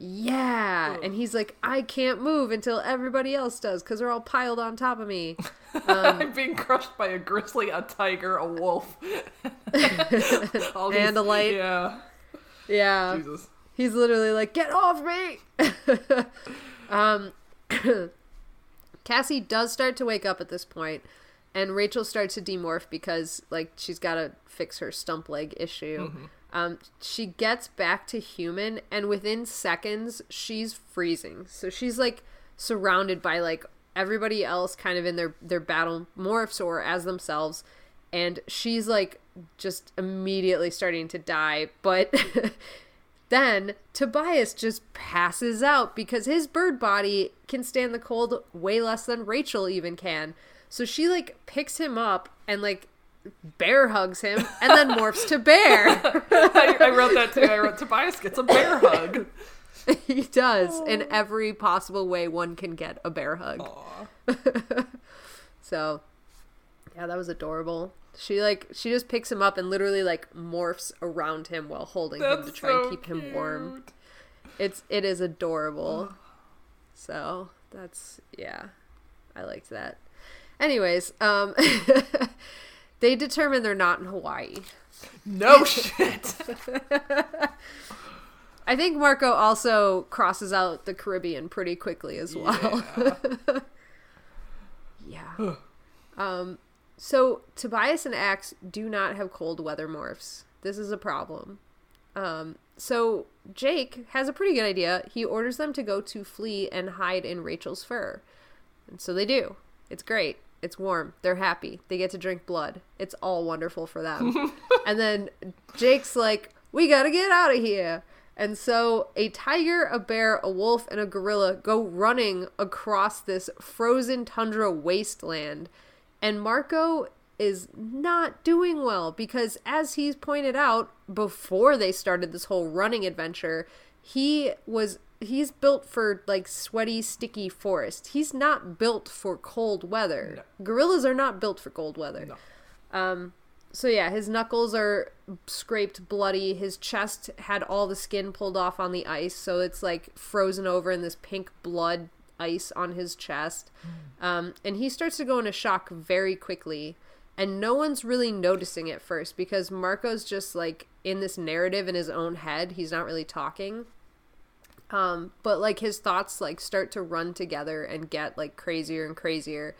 yeah. And he's like, I can't move until everybody else does because they're all piled on top of me. I'm being crushed by a grizzly, a tiger, a wolf, Andalite. Yeah. Yeah. Jesus. He's literally like, get off me. um, Cassie does start to wake up at this point, and Rachel starts to demorph because, like, she's got to fix her stump leg issue. Um, she gets back to human, and within seconds, she's freezing. So she's like surrounded by like everybody else kind of in their their battle morphs or as themselves and she's like just immediately starting to die but then Tobias just passes out because his bird body can stand the cold way less than Rachel even can. So she like picks him up and like bear hugs him and then morphs to bear. I, I wrote that too. I wrote Tobias gets a bear hug. he does in every possible way one can get a bear hug. So, yeah, that was adorable. She like she just picks him up and literally like morphs around him while holding him to That's try and so keep him warm. It's it is adorable. So, that's yeah. I liked that. Anyways, um they determine they're not in Hawaii. No shit. I think Marco also crosses out the Caribbean pretty quickly as well. Yeah. um, so Tobias and Ax do not have cold weather morphs. This is a problem. Um, so Jake has a pretty good idea. He orders them to go to flee and hide in Rachel's fur. And so they do. It's great. It's warm. They're happy. They get to drink blood. It's all wonderful for them. and then Jake's like, we gotta get out of here. And so a tiger, a bear, a wolf, and a gorilla go running across this frozen tundra wasteland. And Marco is not doing well because, as he's pointed out before they started this whole running adventure, he was he's built for like sweaty, sticky forest. He's not built for cold weather. Gorillas are not built for cold weather. Um, so yeah, his knuckles are scraped bloody. His chest had all the skin pulled off on the ice, so it's like frozen over in this pink blood ice on his chest. Um, and he starts to go into shock very quickly. And no one's really noticing at first because Marco's just like in this narrative in his own head. He's not really talking. Um, but like his thoughts like start to run together and get like crazier and crazier.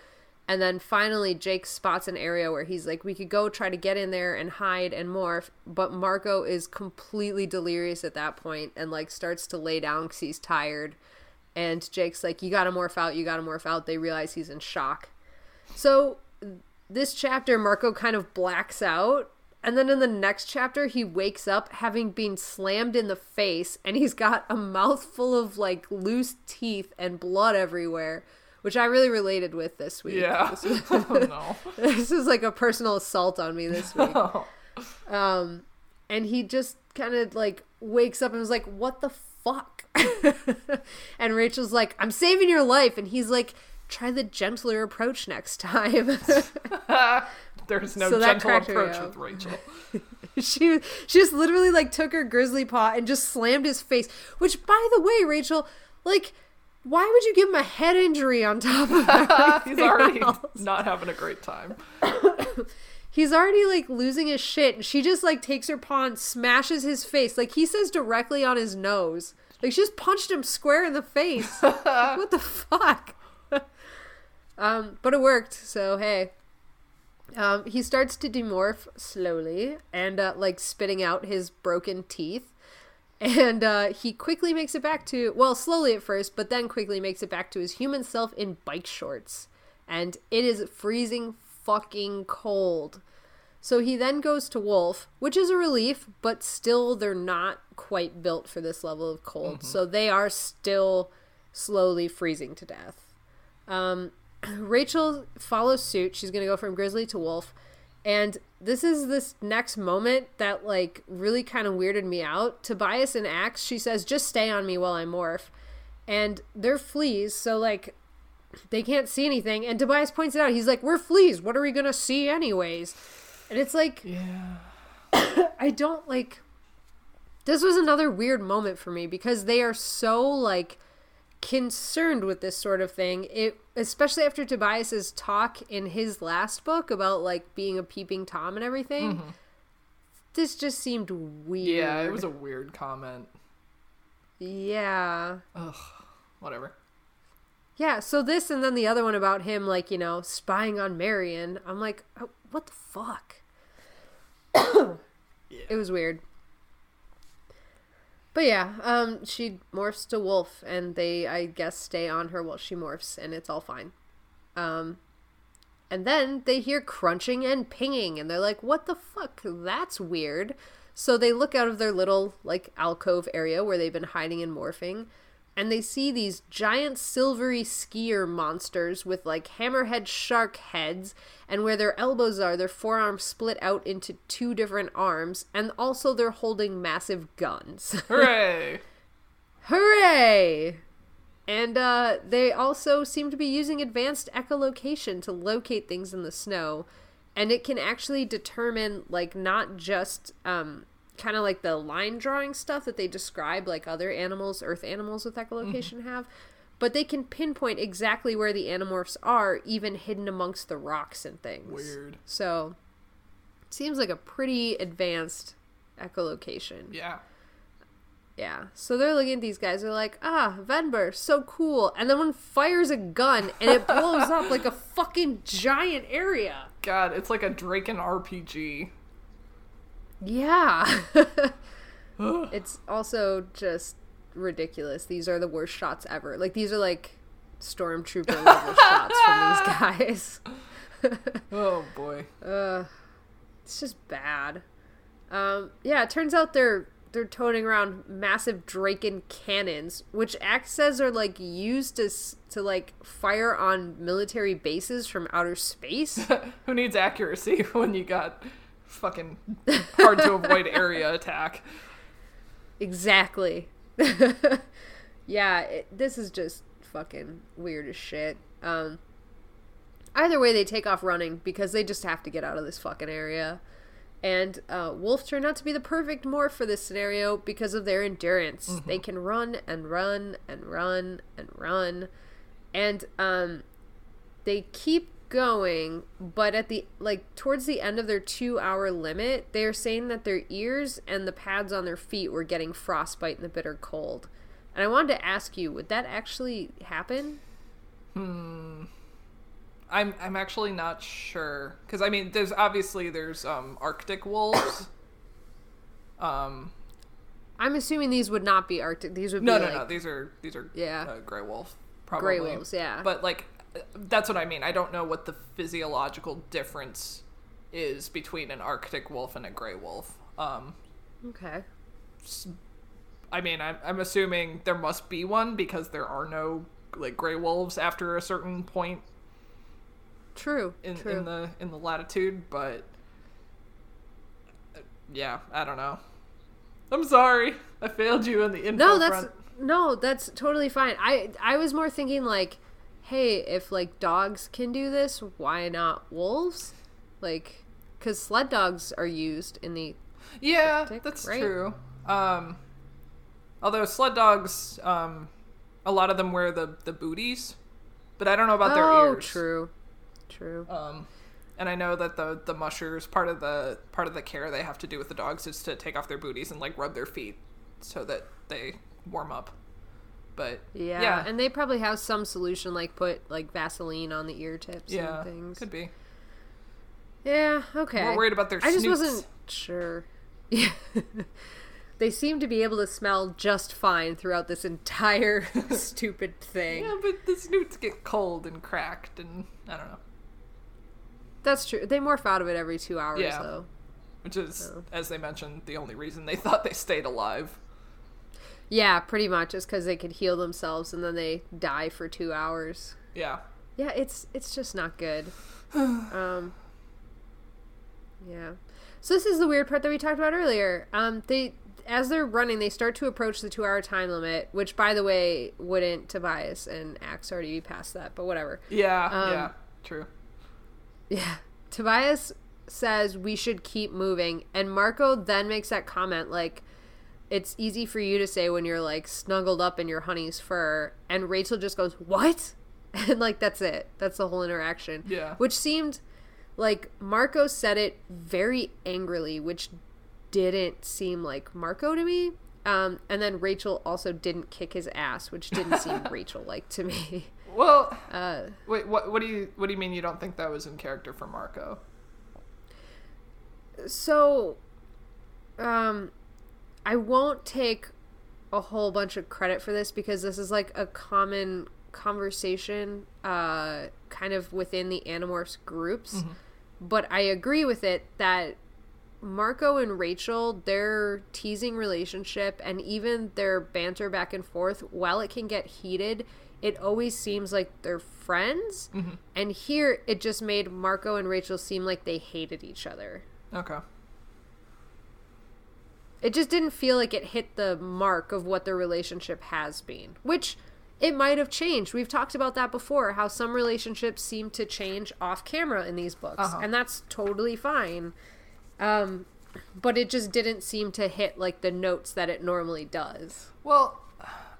And then finally, Jake spots an area where he's like, we could go try to get in there and hide and morph. But Marco is completely delirious at that point and like starts to lay down because he's tired. And Jake's like, you gotta morph out, you gotta morph out. They realize he's in shock. So this chapter, Marco kind of blacks out. And then in the next chapter, he wakes up having been slammed in the face and he's got a mouthful of like loose teeth and blood everywhere, which I really related with this week. Yeah. This was, oh no. this is like a personal assault on me this week. Um, and he just kind of like wakes up and was like, "What the fuck?" and Rachel's like, "I'm saving your life," and he's like, "Try the gentler approach next time." There's no So gentle approach with Rachel. she she just literally like took her grizzly paw and just slammed his face. Which, by the way, Rachel, like, why would you give him a head injury on top of He's already else? not having a great time. He's already like losing his shit, and she just like takes her paw and smashes his face. Like he says directly on his nose. Like she just punched him square in the face. what the fuck? um, but it worked. So hey, um, he starts to demorph slowly and uh, like spitting out his broken teeth. And uh, he quickly makes it back to, well, slowly at first, but then quickly makes it back to his human self in bike shorts. And it is freezing fucking cold. So he then goes to Wolf, which is a relief, but still they're not quite built for this level of cold. So they are still slowly freezing to death. Um, Rachel follows suit. She's going to go from Grizzly to Wolf. And this is this next moment that like really kind of weirded me out. Tobias and Ax, she says, just stay on me while I morph. And they're fleas, so like they can't see anything. And Tobias points it out. He's like, We're fleas. What are we gonna see anyways? And it's like Yeah. I don't like this was another weird moment for me because they are so like concerned with this sort of thing. It especially after Tobias's talk in his last book about like being a peeping tom and everything. Mm-hmm. This just seemed weird. Yeah, it was a weird comment. Yeah. Ugh. Whatever. Yeah, so this and then the other one about him like, you know, spying on Marion. I'm like, oh, what the fuck? It was weird. But yeah, um she morphs to wolf and they I guess stay on her while she morphs and it's all fine. Um, and then they hear crunching and pinging, and they're like, "What the fuck? That's weird." So they look out of their little like alcove area where they've been hiding and morphing, and they see these giant silvery skier monsters with like hammerhead shark heads, and where their elbows are, their forearms split out into two different arms, and also they're holding massive guns. Hooray! Hooray! And uh, they also seem to be using advanced echolocation to locate things in the snow. And it can actually determine, like, not just um, kind of like the line drawing stuff that they describe, like other animals, earth animals with echolocation have, but they can pinpoint exactly where the animorphs are, even hidden amongst the rocks and things. Weird. So, it seems like a pretty advanced echolocation. Yeah. Yeah. So they're looking at these guys. They're like, ah, Venber, so cool. And then one fires a gun and it blows up like a fucking giant area. God, it's like a Dracon RPG. Yeah. it's also just ridiculous. These are the worst shots ever. Like, these are like stormtrooper level shots from these guys. Oh boy. Uh, It's just bad. Um, yeah, it turns out they're they're toting around massive Dracon cannons, which acts as are like used to s- to like fire on military bases from outer space. Who needs accuracy when you got fucking hard to avoid area attack? exactly. yeah, it, this is just fucking weird as shit. Um, either way, they take off running because they just have to get out of this fucking area. And uh, Wolf turned out to be the perfect morph for this scenario because of their endurance. They can run and run and run and run, and um, they keep going. But at the like towards the end of their two-hour limit, they are saying that their ears and the pads on their feet were getting frostbite in the bitter cold. And I wanted to ask you, would that actually happen? Hmm. I'm I'm actually not sure because I mean there's obviously there's um Arctic wolves. um I'm assuming these would not be Arctic. These would no be no like no these are these are Yeah. uh, gray wolf probably gray wolves. Yeah. but like that's what I mean I don't know what the physiological difference is between an Arctic wolf and a gray wolf. Um okay. I mean I'm I'm assuming there must be one because there are no like gray wolves after a certain point True. in, True. in the in the latitude, but uh, yeah, I don't know. I'm sorry, I failed you in the info no, that's front. no, that's totally fine. I I was more thinking like, hey, if like dogs can do this, why not wolves? Like, because sled dogs are used in the Yeah, Arctic, that's right? true. Um, although sled dogs, um, a lot of them wear the the booties, but I don't know about their oh, ears. true, true. Um, and I know that the the mushers part of the part of the care they have to do with the dogs is to take off their booties and like rub their feet so that they warm up. But yeah. yeah, and they probably have some solution like put like Vaseline on the ear tips yeah, and things. could be. Yeah, okay. We're worried about their I just snoots. wasn't sure. Yeah. they seem to be able to smell just fine throughout this entire stupid thing. Yeah, but the snoots get cold and cracked, and I don't know. That's true. They morph out of it every two hours, Yeah. though. Which is, Oh. as they mentioned, the only reason they thought they stayed alive. Yeah, pretty much. It's because they could heal themselves and then they die for two hours. Yeah. Yeah, it's it's just not good. um, yeah. So this is the weird part that we talked about earlier. Um, they as they're running, they start to approach the two-hour time limit. Which, by the way, wouldn't Tobias and Ax already be past that? But whatever. Yeah, Um, yeah, true. Yeah. Tobias says we should keep moving, and Marco then makes that comment like, "It's easy for you to say when you're like snuggled up in your honey's fur," and Rachel just goes, "What?" And like that's it. That's the whole interaction. Yeah. Which seemed like Marco said it very angrily, which didn't seem like Marco to me. Um, and then Rachel also didn't kick his ass, which didn't seem Rachel like to me. Well, Uh, wait, what? What do you what do you mean you don't think that was in character for Marco? so um i won't take a whole bunch of credit for this because this is like a common conversation uh, kind of within the Animorphs groups, but I agree with it that Marco and Rachel, their teasing relationship and even their banter back and forth, while it can get heated, it always seems like they're friends. And here it just made Marco and Rachel seem like they hated each other. Okay. It just didn't feel like it hit the mark of what their relationship has been, which it might have changed. We've talked about that before, how some relationships seem to change off camera in these books, Uh-huh. and that's totally fine. Um, but it just didn't seem to hit like the notes that it normally does. Well,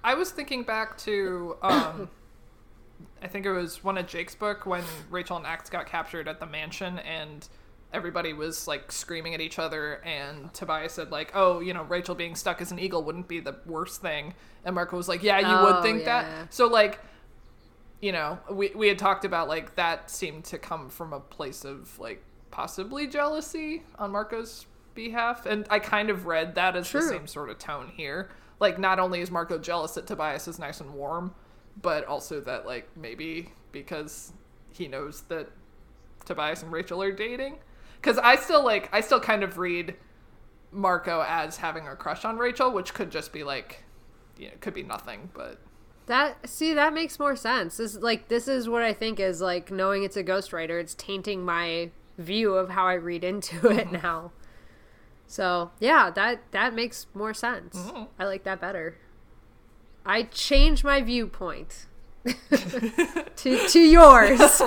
I was thinking back to um I think it was one of Jake's book when Rachel and Ax got captured at the mansion and everybody was like screaming at each other and Tobias said like, "Oh, you know, Rachel being stuck as an eagle wouldn't be the worst thing." And Marco was like, "Yeah, you Oh, would think yeah. that." So like you know, we we had talked about like that seemed to come from a place of like possibly jealousy on Marco's behalf, and I kind of read that as the same sort of tone here. Like, not only is Marco jealous that Tobias is nice and warm, but also that like maybe because he knows that Tobias and Rachel are dating. Because I still like I still kind of read Marco as having a crush on Rachel, which could just be like, you know, could be nothing, but That see that makes more sense. This like this is what I think is like knowing it's a ghostwriter. It's tainting my view of how I read into it mm-hmm. now. So yeah, that that makes more sense. Mm-hmm. I like that better. I changed my viewpoint to to yours.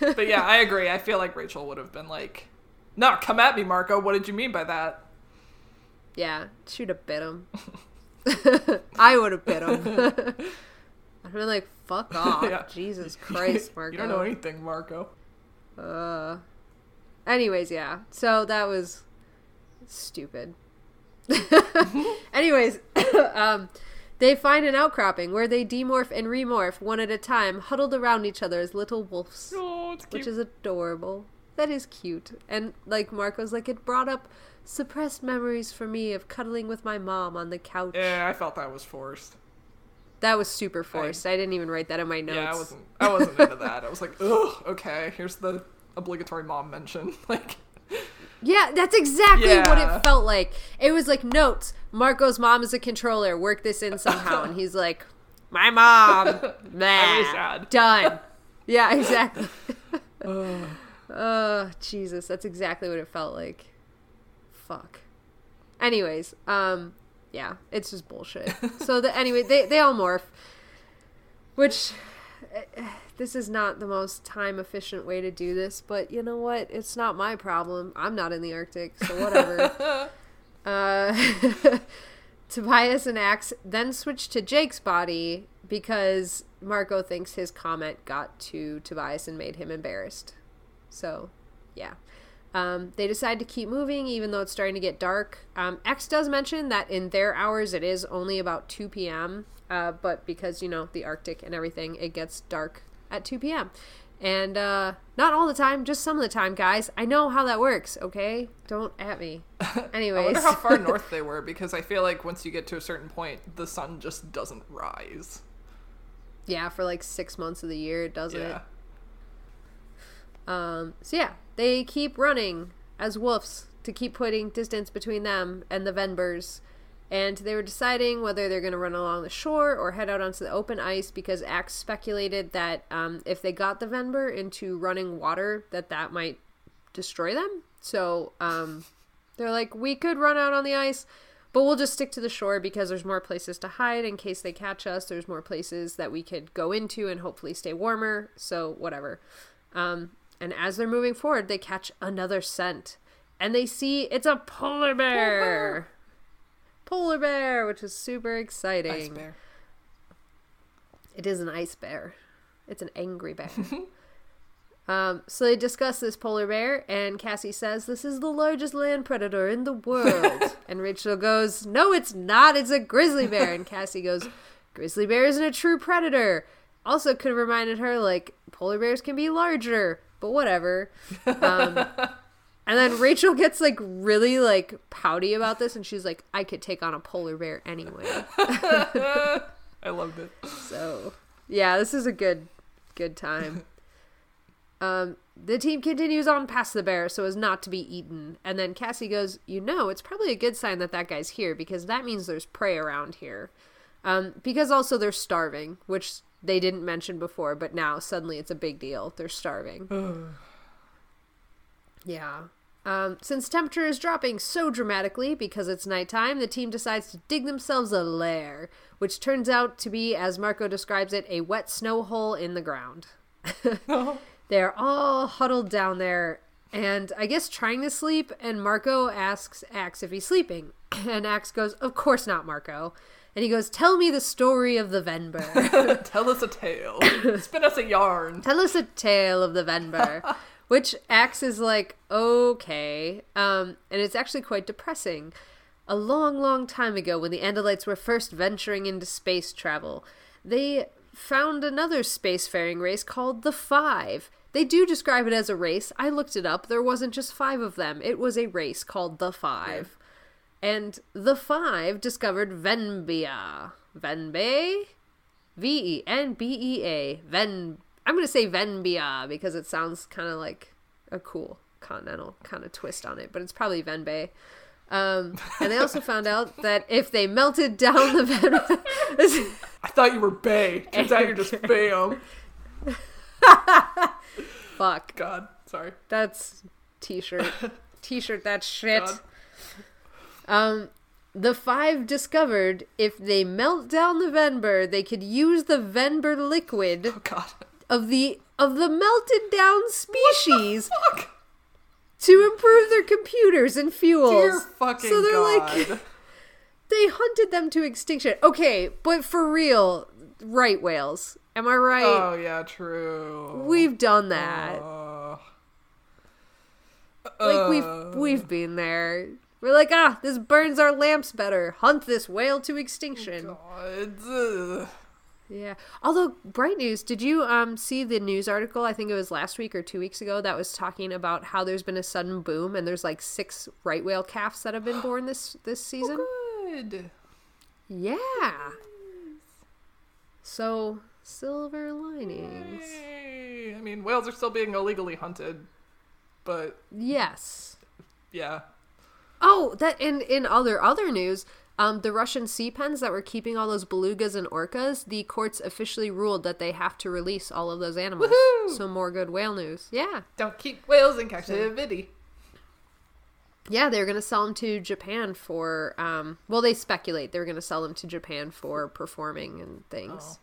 but yeah, I agree. I feel like Rachel would have been like, "No, come at me, Marco. What did you mean by that?" yeah, should have bit him. I would have bit him. I'd been like, "Fuck off, Yeah. Jesus Christ, Marco." you don't know anything, Marco. Uh. Anyways, yeah. So that was stupid. Anyways, um, they find an outcropping where they demorph and remorph one at a time, huddled around each other as little wolves, Oh, which is adorable. That is cute. And like Marco's like it brought up suppressed memories for me of cuddling with my mom on the couch. yeah, I felt that was forced. That was super forced. I, didn't even write that in my notes. Yeah, I wasn't. I wasn't into that. I was like, ugh. Okay, here's the obligatory mom mention. Like, Yeah, that's exactly what it felt like. It was like notes. Marco's mom is a controller. Work this in somehow, and he's like, "My mom." Nah. Done. Yeah, exactly. oh Jesus, that's exactly what it felt like. Fuck. Anyways, um, yeah, it's just bullshit. so the anyway, they they all morph, which this is not the most time efficient way to do this, but you know what? It's not my problem. I'm not in the Arctic, so whatever. uh, Tobias and Ax then switch to Jake's body because Marco thinks his comment got to Tobias and made him embarrassed. So, yeah. Um, they decide to keep moving even though it's starting to get dark. Um, Ax does mention that in their hours it is only about 2 p.m., uh, but because, you know, the Arctic and everything, it gets dark at 2 p.m. And uh, not all the time, just some of the time, guys. I know how that works, okay? Don't at me. Anyways. I wonder how far north they were because I feel like once you get to a certain point, the sun just doesn't rise. yeah, for like six months of the year, it doesn't. Yeah. Um, so yeah, they keep running as wolves to keep putting distance between them and the Venbers. And they were deciding whether they're going to run along the shore or head out onto the open ice because Ax speculated that um, if they got the Venber into running water, that that might destroy them. So um, they're like, we could run out on the ice, but we'll just stick to the shore because there's more places to hide in case they catch us. There's more places that we could go into and hopefully stay warmer. So whatever. Um, and as they're moving forward, they catch another scent, and they see it's a polar bear. Polar bear, which is super exciting. Ice bear. It is an ice bear. It's an angry bear. um, so they discuss this polar bear, and Cassie says, This is the largest land predator in the world. and Rachel goes, No, it's not. It's a grizzly bear. And Cassie goes, Grizzly bear isn't a true predator. Also, could have reminded her, like, polar bears can be larger, but whatever. Um, and then Rachel gets, like, really, like, pouty about this, and she's like, I could take on a polar bear anyway. I loved it. So, yeah, this is a good good time. Um, the team continues on past the bear so as not to be eaten. And then Cassie goes, You know, it's probably a good sign that that guy's here because that means there's prey around here. Um, because also they're starving, which they didn't mention before, but now suddenly it's a big deal. They're starving. yeah. Um, since temperature is dropping so dramatically because it's nighttime, the team decides to dig themselves a lair, which turns out to be, as Marco describes it, a wet snow hole in the ground. They're all huddled down there and I guess trying to sleep. And Marco asks Ax if he's sleeping. And Ax goes, Of course not, Marco. And he goes, Tell me the story of the Venber. Tell us a tale. Spin us a yarn. Tell us a tale of the Venber. Which Ax is like, okay. Um, and it's actually quite depressing. A long, long time ago, when the Andalites were first venturing into space travel, they found another spacefaring race called the Five. They do describe it as a race. I looked it up. There wasn't just five of them, it was a race called the Five. And the Five discovered Venbia. Venbay? V E N B E A. Ven. I'm going to say Venbia because it sounds kind of like a cool continental kind of twist on it, but it's probably Venbay. Um, and they also found out that if they melted down the Ven. I thought you were Bay. Turns out you're just Bayum. Fuck. God, sorry. That's t-shirt. t-shirt that shit. God. Um the five discovered if they melt down the Venber, they could use the Venber liquid Oh God. Of the of the melted down species to improve their computers and fuels. Dear fucking so they're God. like they hunted them to extinction. Okay, but for real, right whales. Am I right? oh yeah, true. We've done that. Uh, like we've we've been there. We're like, ah, this burns our lamps better. Hunt this whale to extinction. God. Yeah. Although bright news, did you um see the news article? I think it was last week or two weeks ago that was talking about how there's been a sudden boom and there's like six right whale calves that have been born this this season. Good. Yeah. So silver linings. Yay. I mean, whales are still being illegally hunted, but Yes. yeah. Oh, that in in other other news, um, the Russian sea pens that were keeping all those belugas and orcas, the courts officially ruled that they have to release all of those animals. Woohoo! So more good whale news. Yeah, Don't keep whales in captivity. yeah, they're gonna sell them to Japan for. Um, well, they speculate they're gonna sell them to Japan for performing and things. Oh.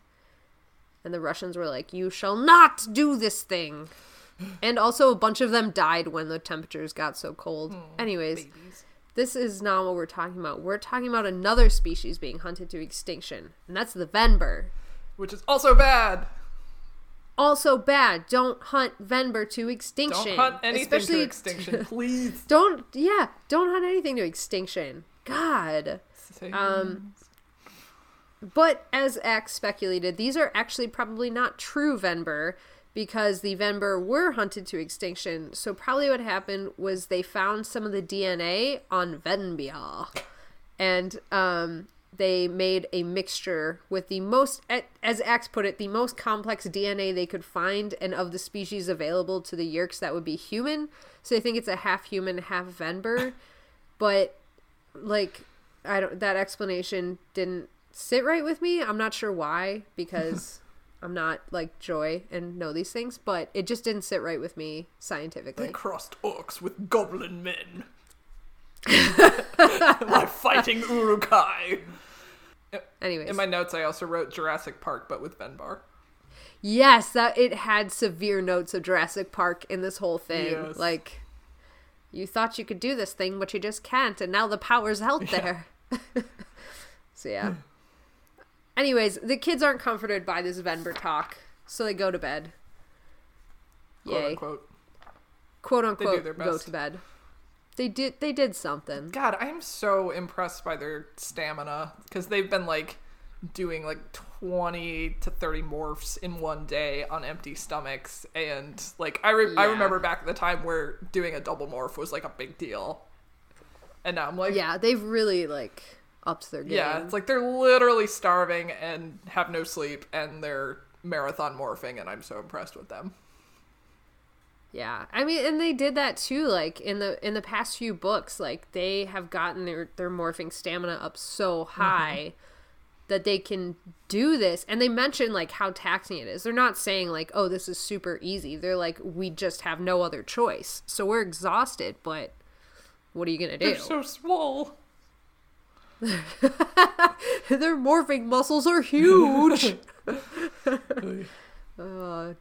And the Russians were like, "You shall not do this thing." And also, a bunch of them died when the temperatures got so cold. Anyways, Babies. This is not what we're talking about. We're talking about another species being hunted to extinction, and that's the Venber. Which is also bad. Also bad. Don't hunt Venber to extinction. Don't hunt anything Especially to extinction, please. don't yeah, don't hunt anything to extinction. God. Um, But as Ax speculated, these are actually probably not true Venber because the Venber were hunted to extinction. So probably what happened was they found some of the DNA on Venbia. And um, they made a mixture with the most, as Ax put it, the most complex DNA they could find and of the species available to the Yeerks that would be human. So I think it's a half human, half Venber. but like I don't that explanation didn't sit right with me. I'm not sure why because I'm not like Joy and know these things, but it just didn't sit right with me scientifically. They crossed orcs with goblin men. By fighting Uruk-hai. Anyways, In my notes, I also wrote Jurassic Park, but with Venber. yes, that it had severe notes of Jurassic Park in this whole thing. Yes. Like you thought you could do this thing, but you just can't, and now the power's out there. so yeah. Anyways, the kids aren't comforted by this Venber talk, so they go to bed. Quote Yay. unquote. quote do unquote go to bed. They did they did something. God, I'm so impressed by their stamina because they've been like doing like 20 to 30 morphs in one day on empty stomachs and like I re- I remember back at the time where doing a double morph was like a big deal. And now I'm like Yeah, they've really like ups their game. Yeah, it's like they're literally starving and have no sleep and they're marathon morphing and I'm so impressed with them. Yeah. I mean, and they did that too like in the in the past few books, like they have gotten their their morphing stamina up so mm-hmm. high that they can do this and they mention like how taxing it is. They're not saying like, "Oh, this is super easy." They're like, "We just have no other choice." So we're exhausted, but what are you going to do? They're so swole. Their morphing muscles are huge. oh,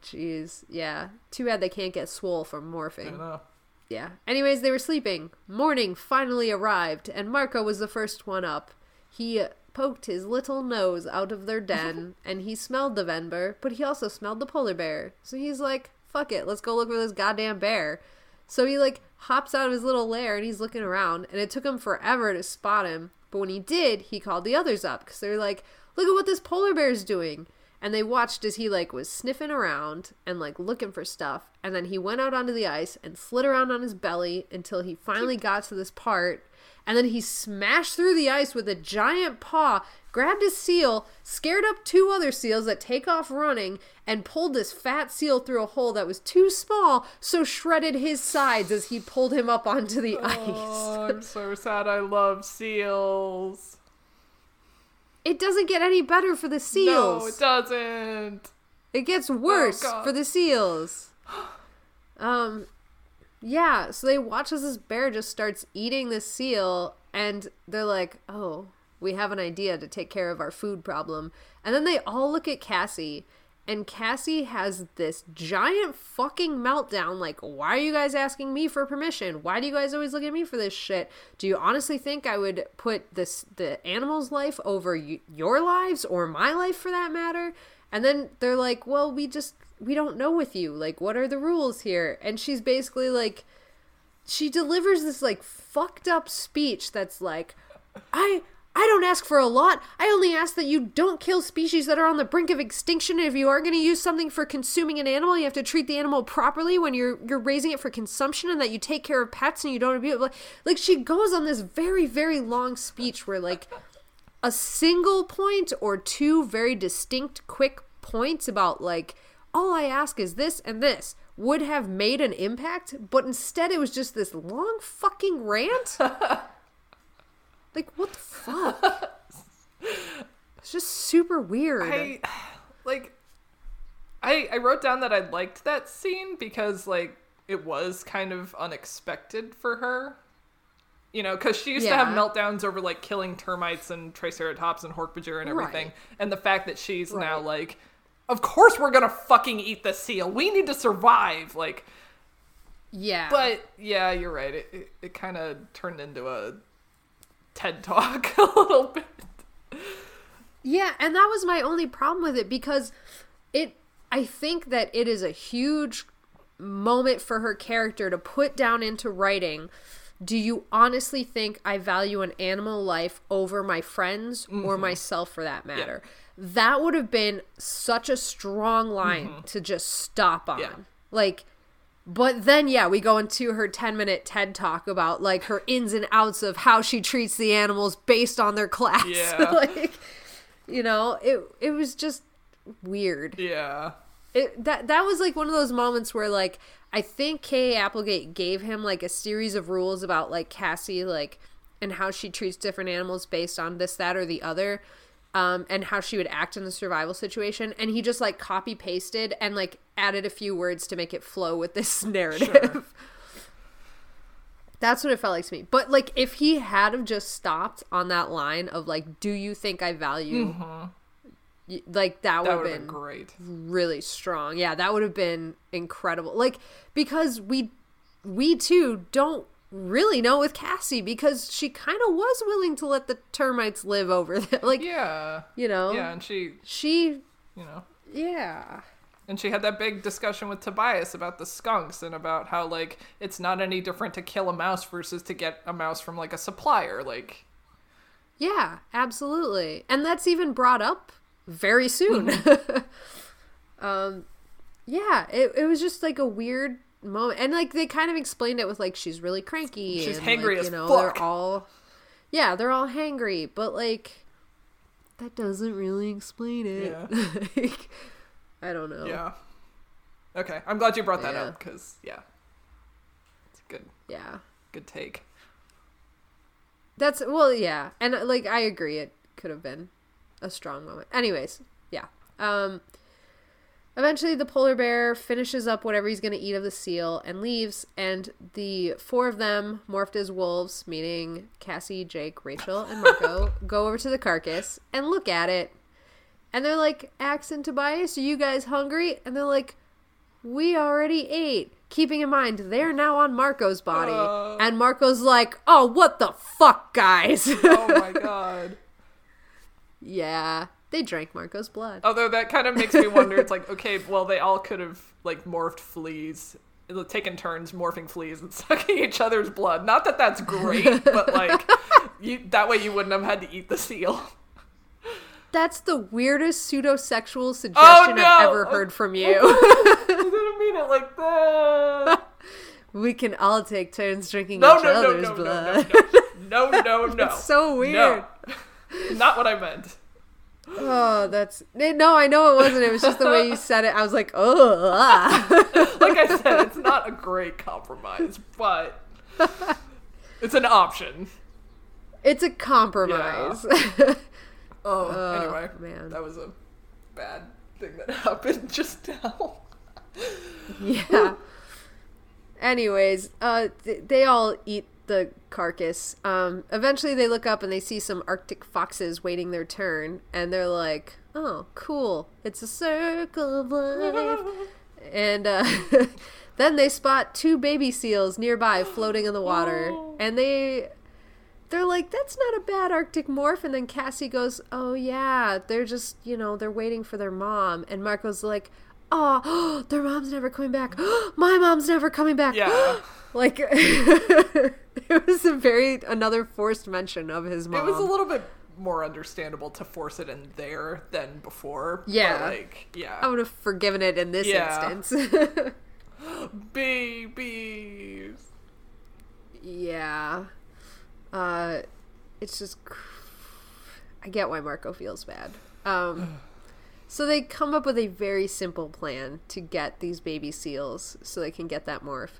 jeez. Yeah. Too bad they can't get swole from I morphing. know. Yeah. Anyways, they were sleeping. Morning finally arrived, and Marco was the first one up. He poked his little nose out of their den, and he smelled the Venber, but he also smelled the polar bear. So he's like, fuck it, let's go look for this goddamn bear. So he, like, hops out of his little lair, and he's looking around, and it took him forever to spot him. But when he did, he called the others up, because they're like, look at what this polar bear's doing. And they watched as he like was sniffing around and like looking for stuff. And then he went out onto the ice and slid around on his belly until he finally got to this part. And then he smashed through the ice with a giant paw grabbed a seal scared up two other seals that take off running and pulled this fat seal through a hole that was too small so shredded his sides as he pulled him up onto the Oh, ice I'm so sad. I love seals. it doesn't get any better for the seals No, it doesn't. It gets worse God. for the seals. Um, yeah. So they watch as this bear just starts eating the seal, and they're like, "Oh, we have an idea to take care of our food problem." And then they all look at Cassie, and Cassie has this giant fucking meltdown. Like, why are you guys asking me for permission? Why do you guys always look at me for this shit? Do you honestly think I would put this the animal's life over y- your lives or my life for that matter? And then they're like, "Well, we just we don't know with you. Like, what are the rules here?" And she's basically like she delivers this like fucked up speech that's like, "I I don't ask for a lot. I only ask that you don't kill species that are on the brink of extinction. If you are going to use something for consuming an animal, you have to treat the animal properly when you're you're raising it for consumption, and that you take care of pets and you don't abuse." Like, like she goes on this very very long speech where like a single point or two very distinct quick points about like all I ask is this and this would have made an impact, but instead it was just this long fucking rant. like what the fuck? It's just super weird. I like I I wrote down that I liked that scene because like it was kind of unexpected for her. You know, because she used to have meltdowns over like killing termites and triceratops and hork-bajir and everything, Right. and the fact that she's now like, of course we're gonna fucking eat the seal. We need to survive. Like, yeah. but yeah, you're right. It it, it kind of turned into a TED talk a little bit. Yeah, and that was my only problem with it because it I think that it is a huge moment for her character to put down into writing. Do you honestly think I value an animal life over my friends or mm-hmm. myself for that matter? That would have been such a strong line mm-hmm. to just stop on. Yeah. Like but then, yeah, we go into her 10 minute TED talk about like her ins and outs of how she treats the animals based on their class. Yeah. like, you know, it it was just weird. Yeah. It, that that was like one of those moments where like I think Kay Applegate gave him like a series of rules about like Cassie like and how she treats different animals based on this that or the other um and how she would act in the survival situation and he just like copy pasted and like added a few words to make it flow with this narrative. That's what it felt like to me. But like if he had have just stopped on that line of like do you think I value y- like that, Mm-hmm. That would have been been great. really strong. Yeah, that would have been incredible. Like because we we too don't really know with Cassie because she kind of was willing to let the termites live over there. Like Yeah. you know, Yeah, and she, she you know, yeah. and she had that big discussion with Tobias about the skunks and about how like it's not any different to kill a mouse versus to get a mouse from like a supplier. Like, Yeah, absolutely. And that's even brought up very soon. um yeah, it it was just like a weird moment. And like they kind of explained it with like she's really cranky She's and hangry like, as you know, fuck. they're all yeah, they're all hangry, but like that doesn't really explain it. Yeah. like, I don't know. Yeah. Okay, I'm glad you brought that Yeah. up because yeah, it's a good Yeah. good take. That's well, yeah, and like I agree, it could have been a strong moment. Anyways, yeah. Um, eventually, the polar bear finishes up whatever he's going to eat of the seal and leaves, and the four of them, morphed as wolves, meaning Cassie, Jake, Rachel, and Marco, go over to the carcass and look at it, and they're like, Ax and Tobias, are you guys hungry?" And they're like, "We already ate." Keeping in mind they're now on Marco's body, Uh. and Marco's like, "Oh, what the fuck, guys!" Oh my god. yeah, they drank Marco's blood. Although that kind of makes me wonder. It's like okay, well they all could have like morphed fleas, taken turns morphing fleas and sucking each other's blood. Not that that's great, but like you that way you wouldn't have had to eat the seal. That's the weirdest pseudo-sexual oh, suggestion Oh, no! I've ever heard from you. I didn't mean it like that. we can all take turns drinking No, each no, no, other's no, no, blood. no, no, no, no, no. It's so weird. No. Not what I meant. Oh, that's no. I know it wasn't. It was just the way you said it. I was like, oh, ah. Like I said, it's not a great compromise, but it's an option. it's a compromise. Oh, Oh, anyway, man. that was a bad thing that happened just now. yeah. Anyways, uh, th- they all eat the carcass. Um, eventually, they look up and they see some Arctic foxes waiting their turn, and they're like, "Oh, cool! It's a circle of life." and uh, then they spot two baby seals nearby floating in the water, and they they're like, "That's not a bad Arctic morph." And then Cassie goes, "Oh yeah, they're just you know they're waiting for their mom." And Marco's like, "Oh, their mom's never coming back. My mom's never coming back." Yeah. like it was a very another forced mention of his mom. It was a little bit more understandable to force it in there than before. but, Yeah. like, yeah. I would have forgiven it in this Yeah. instance. Babies. yeah. Uh it's just I get why Marco feels bad. Um so they come up with a very simple plan to get these baby seals so they can get that morph.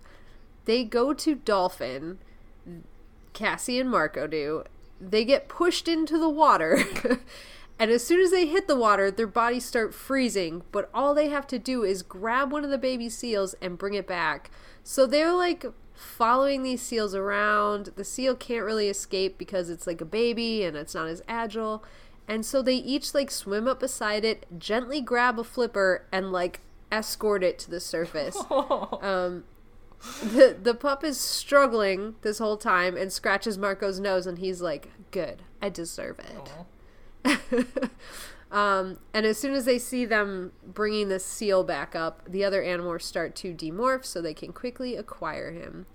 They go to Dolphin, Cassie and Marco do. They get pushed into the water. and as soon as they hit the water, their bodies start freezing, but all they have to do is grab one of the baby seals and bring it back. So they're like following these seals around. The seal can't really escape because it's like a baby and it's not as agile. And so they each like swim up beside it, gently grab a flipper and like escort it to the surface. um the the pup is struggling this whole time and scratches Marco's nose and he's like, "Good. I deserve it." um, and as soon as they see them bringing the seal back up, the other animals start to demorph so they can quickly acquire him.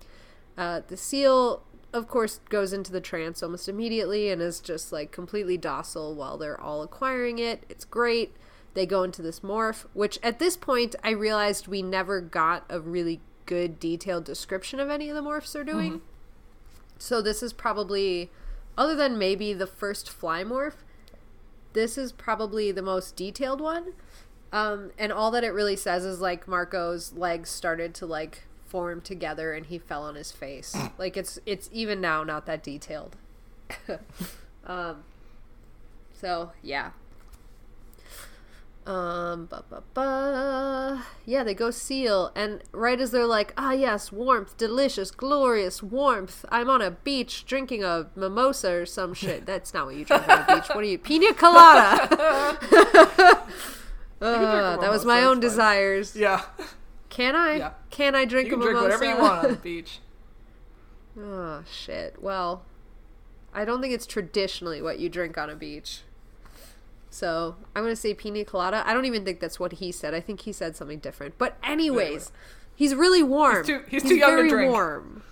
Uh, the seal, of course, goes into the trance almost immediately and is just like completely docile while they're all acquiring it. It's great. They go into this morph, which at this point I realized we never got a really good detailed description of any of the morphs they're doing. So this is probably, other than maybe the first fly morph, this is probably the most detailed one. Um, and all that it really says is like Marco's legs started to like form together and he fell on his face. like it's it's even now not that detailed. um, so yeah. Um, ba, ba, ba. yeah, they go seal, and right as they're like, ah, yes, warmth, delicious, glorious warmth. I'm on a beach drinking a mimosa or some shit. That's not what you drink on a beach. What are you, pina colada? Uh, that was my own desires. Yeah. Can I? Yeah. Can I drink You can a drink mimosa? whatever you want on the beach. oh shit. Well, I don't think it's traditionally what you drink on a beach. So I'm gonna say pina colada. I don't even think that's what he said. I think he said something different. But anyways, he's really warm. He's too- he's too young to drink. warm.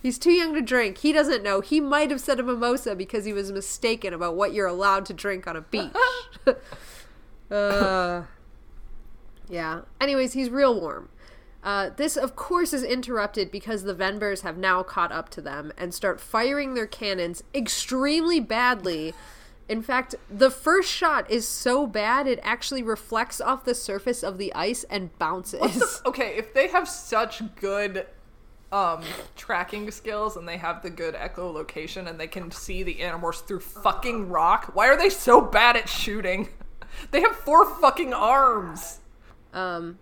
He's too young to drink. He doesn't know. He might have said a mimosa because he was mistaken about what you're allowed to drink on a beach. uh, yeah. Anyways, he's real warm. Uh, this, of course, is interrupted because the Venbers have now caught up to them and start firing their cannons extremely badly. In fact, the first shot is so bad it actually reflects off the surface of the ice and bounces. okay, if they have such good um tracking skills and they have the good echolocation and they can see the animorphs through fucking rock, why are they so bad at shooting? They have four fucking arms. Um,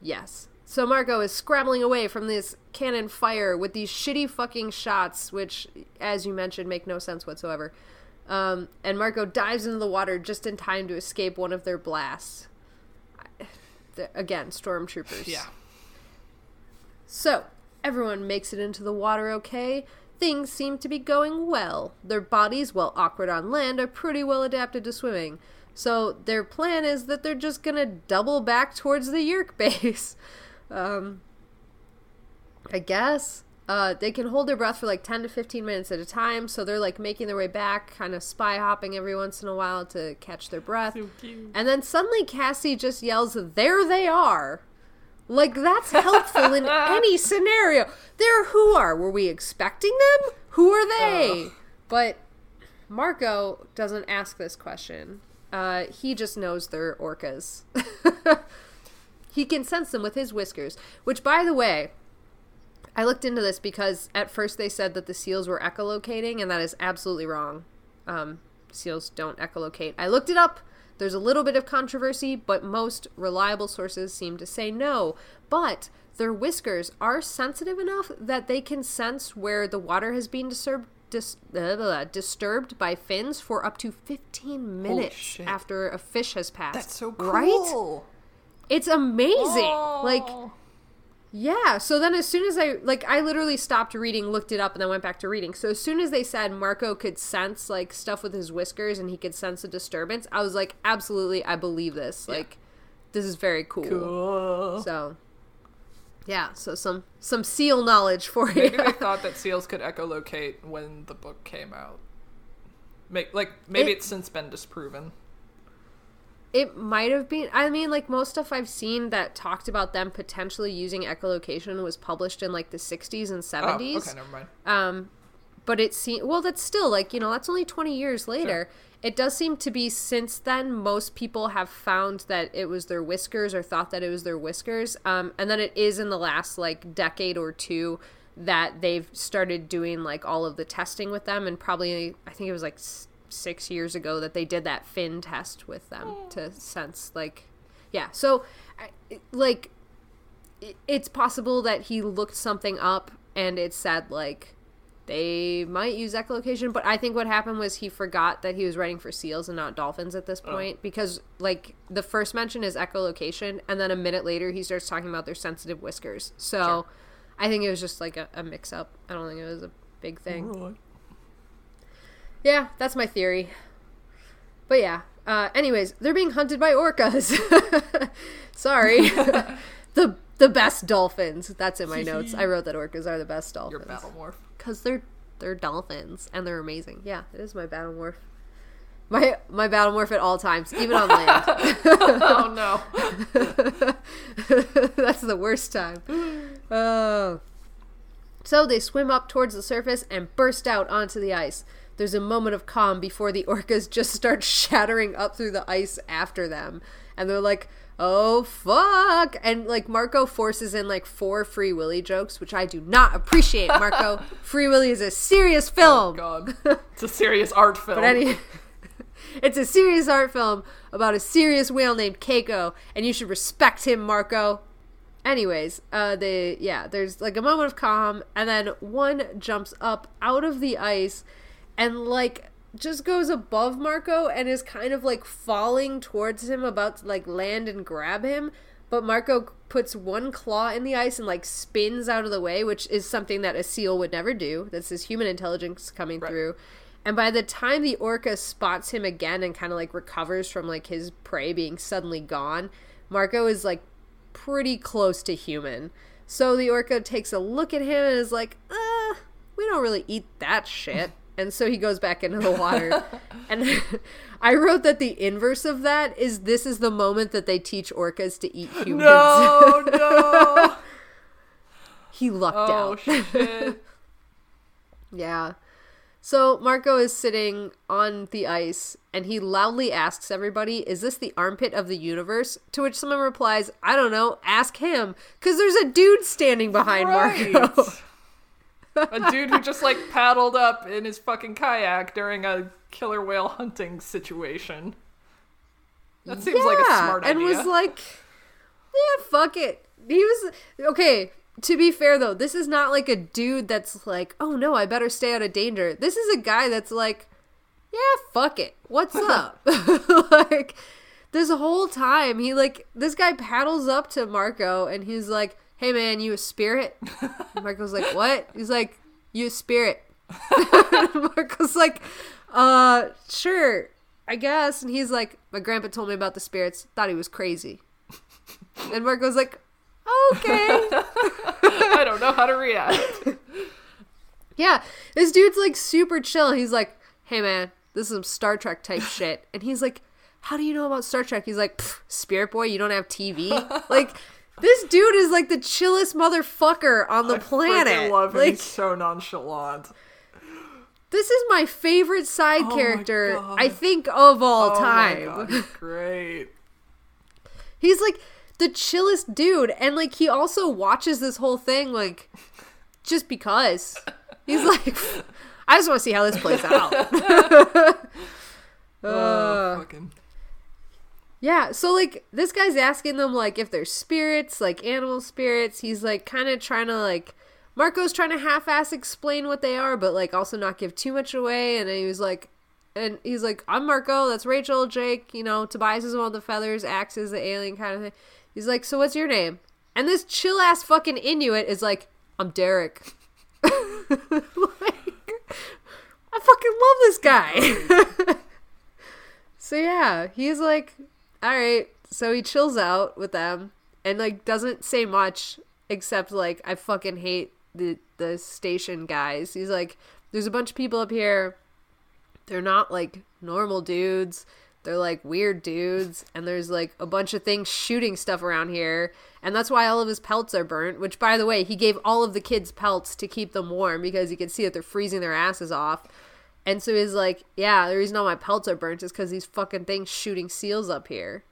yes. So Marco is scrambling away from this cannon fire with these shitty fucking shots, which, as you mentioned, make no sense whatsoever. Um, and Marco dives into the water just in time to escape one of their blasts. Again, stormtroopers. Yeah. So, everyone makes it into the water okay. Things seem to be going well. Their bodies, while awkward on land, are pretty well adapted to swimming. So, their plan is that they're just gonna double back towards the Yeerk base. Um, I guess. Uh, they can hold their breath for like 10 to 15 minutes at a time, so they're like making their way back, kind of spy hopping every once in a while to catch their breath. So. And then suddenly Cassie just yells, There they are! Like, that's helpful in any scenario. There, who are? Were we expecting them? Who are they? But Marco doesn't ask this question. Uh, he just knows they're orcas. he can sense them with his whiskers, which, by the way, I looked into this because at first they said that the seals were echolocating, and that is absolutely wrong. Um, seals don't echolocate. I looked it up. There's a little bit of controversy, but most reliable sources seem to say no. But their whiskers are sensitive enough that they can sense where the water has been disturbed. Dis- blah, blah, blah, disturbed by fins for up to 15 minutes after a fish has passed. That's so cool. Right? It's amazing. Like, Oh. yeah. So then, as soon as I like, I literally stopped reading, looked it up, and then went back to reading. So as soon as they said Marco could sense like stuff with his whiskers and he could sense a disturbance, I was like, absolutely, I believe this. Like, this is very cool. Cool. So, yeah. So some some seal knowledge for you. Maybe they thought that seals could echolocate when the book came out. Make like maybe It- it's since been disproven. It might have been. I mean, like most stuff I've seen that talked about them potentially using echolocation was published in like the 60s and 70s. Oh, okay, never mind. Um, but it seems well. That's still like you know that's only twenty years later. It does seem to be since then. Most people have found that it was their whiskers or thought that it was their whiskers. Um, and then it is in the last like decade or two that they've started doing like all of the testing with them. And probably I think it was like six years ago that they did that fin test with them hmm. to sense like yeah. So like it's possible that he looked something up and it said like they might use echolocation but i think what happened was he forgot that he was writing for seals and not dolphins at this oh. point because like the first mention is echolocation and then a minute later he starts talking about their sensitive whiskers. So i think it was just like a, a mix up i don't think it was a big thing yeah that's my theory but yeah uh, anyways they're being hunted by orcas sorry the the best dolphins that's in my notes i wrote that orcas are the best dolphins. Your battle morph. because they're they're dolphins and they're amazing. Yeah, it is my battle morph. My my battle morph at all times, even on land. oh no. That's the worst time. Oh. So they swim up towards the surface and burst out onto the ice. There's a moment of calm before the orcas just start shattering up through the ice after them. And they're like, oh fuck. And like Marco forces in like four Free Willy jokes, which I do not appreciate, Marco. Free Willy is a serious film. oh, God. It's a serious art film. But any, it's a serious art film about a serious whale named Keiko, and you should respect him, Marco. Anyways, uh, they yeah, there's like a moment of calm, and then one jumps up out of the ice, and like just goes above Marco and is kind of like falling towards him, about to like land and grab him. But Marco puts one claw in the ice and like spins out of the way, which is something that a seal would never do. That's his human intelligence coming Right. through. And by the time the orca spots him again and kind of like recovers from like his prey being suddenly gone, Marco is like pretty close to human. So the orca takes a look at him and is like, uh, we don't really eat that shit. And so he goes back into the water. and I wrote that the inverse of that is this is the moment that they teach orcas to eat humans. No, no. he lucked Oh out. shit. Yeah. So Marco is sitting on the ice and he loudly asks everybody, Is this the armpit of the universe? To which someone replies, I don't know, ask him. Because there's a dude standing behind Marco. a dude who just like paddled up in his fucking kayak during a killer whale hunting situation. That seems like a smart and idea. was like, Yeah, fuck it. He was okay. To be fair though, this is not like a dude that's like, oh no, I better stay out of danger. This is a guy that's like, yeah, fuck it. What's up? like this whole time he like this guy paddles up to Marco and he's like, Hey man, you a spirit? Marco's like, What? He's like, You a spirit. Marco's like, uh, sure, I guess. And he's like, My grandpa told me about the spirits, thought he was crazy. And Marco's like, Okay. I don't know how to react. Yeah, this dude's like super chill. He's like, "Hey man, this is some Star Trek type shit," and he's like, "How do you know about Star Trek?" He's like, "Spirit boy, you don't have TV." like, this dude is like the chillest motherfucker on the I planet. love him. Like, He's so nonchalant. this is my favorite side Oh character I think of all Oh time. great. He's like the chillest dude, and like he also watches this whole thing like just because. He's like, I just want to see how this plays out. Oh, uh, fucking. Yeah, so like this guy's asking them like if they're spirits, like animal spirits. He's like kind of trying to like Marco's trying to half-ass explain what they are, but like also not give too much away. And he was like, and he's like, "I'm Marco. That's Rachel, Jake. You know, Tobias is one of the feathers. Ax is the alien kind of thing." He's like, "So what's your name?" And this chill ass fucking Inuit is like, "I'm Derek." like, I fucking love this guy. So yeah, he's like, all right. So he chills out with them and like doesn't say much except like I fucking hate the the station guys. He's like, there's a bunch of people up here. They're not like normal dudes. They're like weird dudes, and there's like a bunch of things shooting stuff around here, and that's why all of his pelts are burnt. Which, by the way, he gave all of the kids pelts to keep them warm because you can see that they're freezing their asses off. And so he's like, yeah, the reason all my pelts are burnt is because these fucking things shooting seals up here.